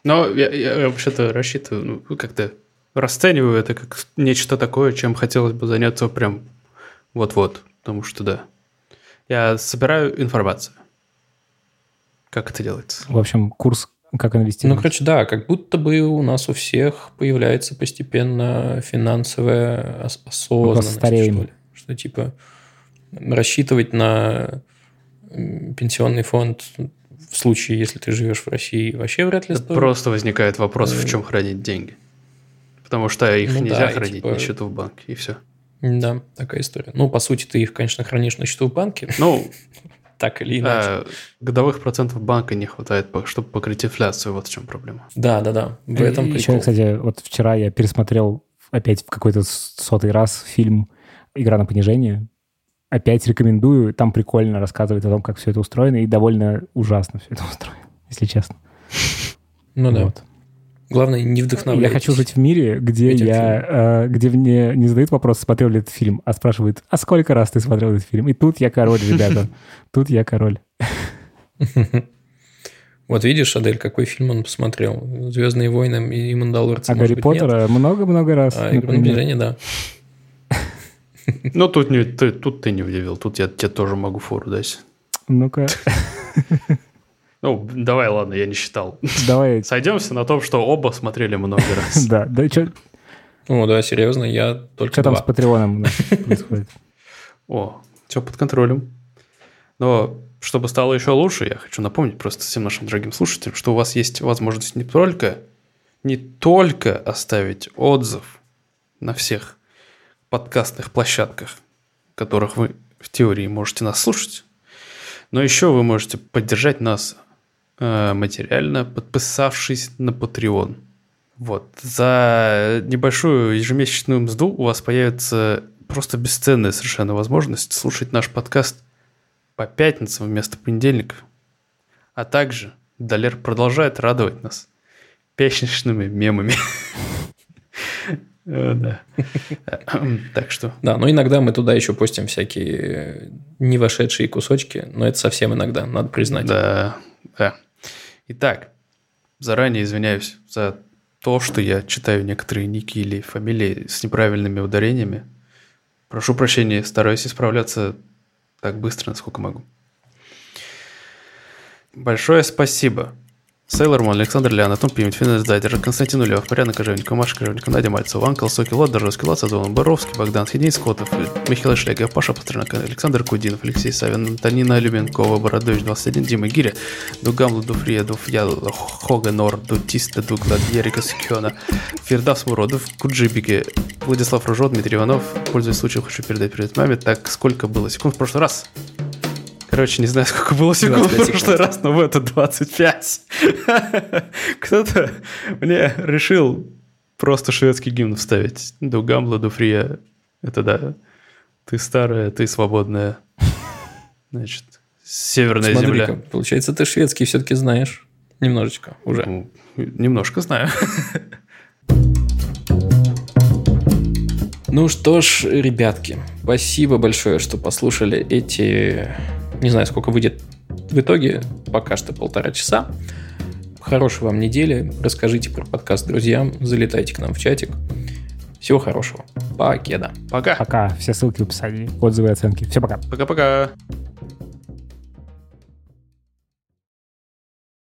Но я, я вообще-то рассчитываю, ну, как-то расцениваю это как нечто такое, чем хотелось бы заняться прям вот-вот. Потому что, да, я собираю информацию. Как это делается? В общем, курс «Как Ну, инвестировать». короче, да, как будто бы у нас у всех появляется постепенно финансовая ос- осознанность, что ли. Что, типа, рассчитывать на пенсионный фонд в случае, если ты живешь в России, вообще вряд ли Это стоит. Просто возникает вопрос, в Э, чем хранить деньги. Потому что их Ну нельзя да, хранить типа- на счету в банке, и все. Да, такая история. Ну, по сути, ты их, конечно, хранишь на счету в банке, Ну, [laughs] так или иначе. а, годовых процентов банка не хватает, чтобы покрыть инфляцию. Вот в чем проблема. Да, да, да. В этом Еще, прикол. кстати, вот вчера я пересмотрел опять в какой-то сотый раз фильм «Игра на понижение». Опять рекомендую. Там прикольно рассказывает о том, как все это устроено, и довольно ужасно все это устроено, если честно. Ну да. Главное, не вдохновляйтесь. Я хочу жить в мире, где этим я, э, где мне не задают вопрос, смотрел ли этот фильм, а спрашивают, а сколько раз ты смотрел этот фильм? И тут я король, ребята. [laughs] Тут я король. [laughs] Вот видишь, Адель, какой фильм он посмотрел? «Звездные войны» и «Мандалорцы». А Гарри? Поттера много-много раз. А «Игру на например. понижение», да. [laughs] Ну, тут, не, ты, тут ты не удивил. Тут я тебе тоже могу фору дать. Ну-ка, Ну, давай, ладно, я не считал. давай. [laughs] Сойдемся на том, что оба смотрели много раз. [laughs] Да, да, что О, да, серьезно, я только там два. с Патреоном у нас [laughs] происходит? О, все под контролем. Но чтобы стало еще лучше, я хочу напомнить просто всем нашим дорогим слушателям, что у вас есть возможность не только, не только оставить отзыв на всех подкастных площадках, которых вы в теории можете нас слушать, но еще вы можете поддержать нас материально, подписавшись на Patreon. Вот. За небольшую ежемесячную мзду у вас появится просто бесценная совершенно возможность слушать наш подкаст по пятницам вместо понедельников. А также Далер продолжает радовать нас пятничными мемами. Э, Да. Так что Да, но иногда мы туда еще постим всякие э, не вошедшие кусочки, но это совсем иногда, надо признать. Да, да. Итак, заранее извиняюсь за то, что я читаю некоторые ники или фамилии с неправильными ударениями. Прошу прощения, стараюсь исправляться так быстро, насколько могу. Большое спасибо Сейлор Мон, Александр Лян, Атом Пимит, Финес Дайдер, Константин Улев, Марьяна Кожевникова, Маша Кожевникова, Надя Мальцева, Анкл, Соки, Лот, Дорожский, Лот, Сазон, Боровский, Богдан, Хидей Скотов, Михаил Шлегов, Паша Пастернак, Александр Кудинов, Алексей Савин, Антонина Люменкова, Бородович, 21, Дима Гиря, Дугам, Лудуфрия, Дуфья, Хога, Нор, Дутиста, Дуглад, Ерика Сикена, Фердас Муродов, Куджибики, Владислав Ружо, Дмитрий Иванов. Пользуясь случаем, хочу передать привет маме. Так, сколько было секунд в прошлый раз? Короче, не знаю, сколько было секунд в прошлый раз, но в этот 25. [laughs] Кто-то мне решил просто шведский гимн вставить. Дугамла, Дуфрия. Это да. Ты старая, ты свободная. Значит, северная земля. Получается, ты шведский все-таки знаешь. Немножечко уже. Ну, немножко знаю. Ну что ж, ребятки, спасибо большое, что послушали эти... Не знаю, сколько выйдет в итоге, пока что полтора часа. Хорошей вам недели, расскажите про подкаст друзьям, залетайте к нам в чатик. Всего хорошего. Покеда. Пока. Пока. Все ссылки в описании. Отзывы и оценки. Все, пока. Пока-пока.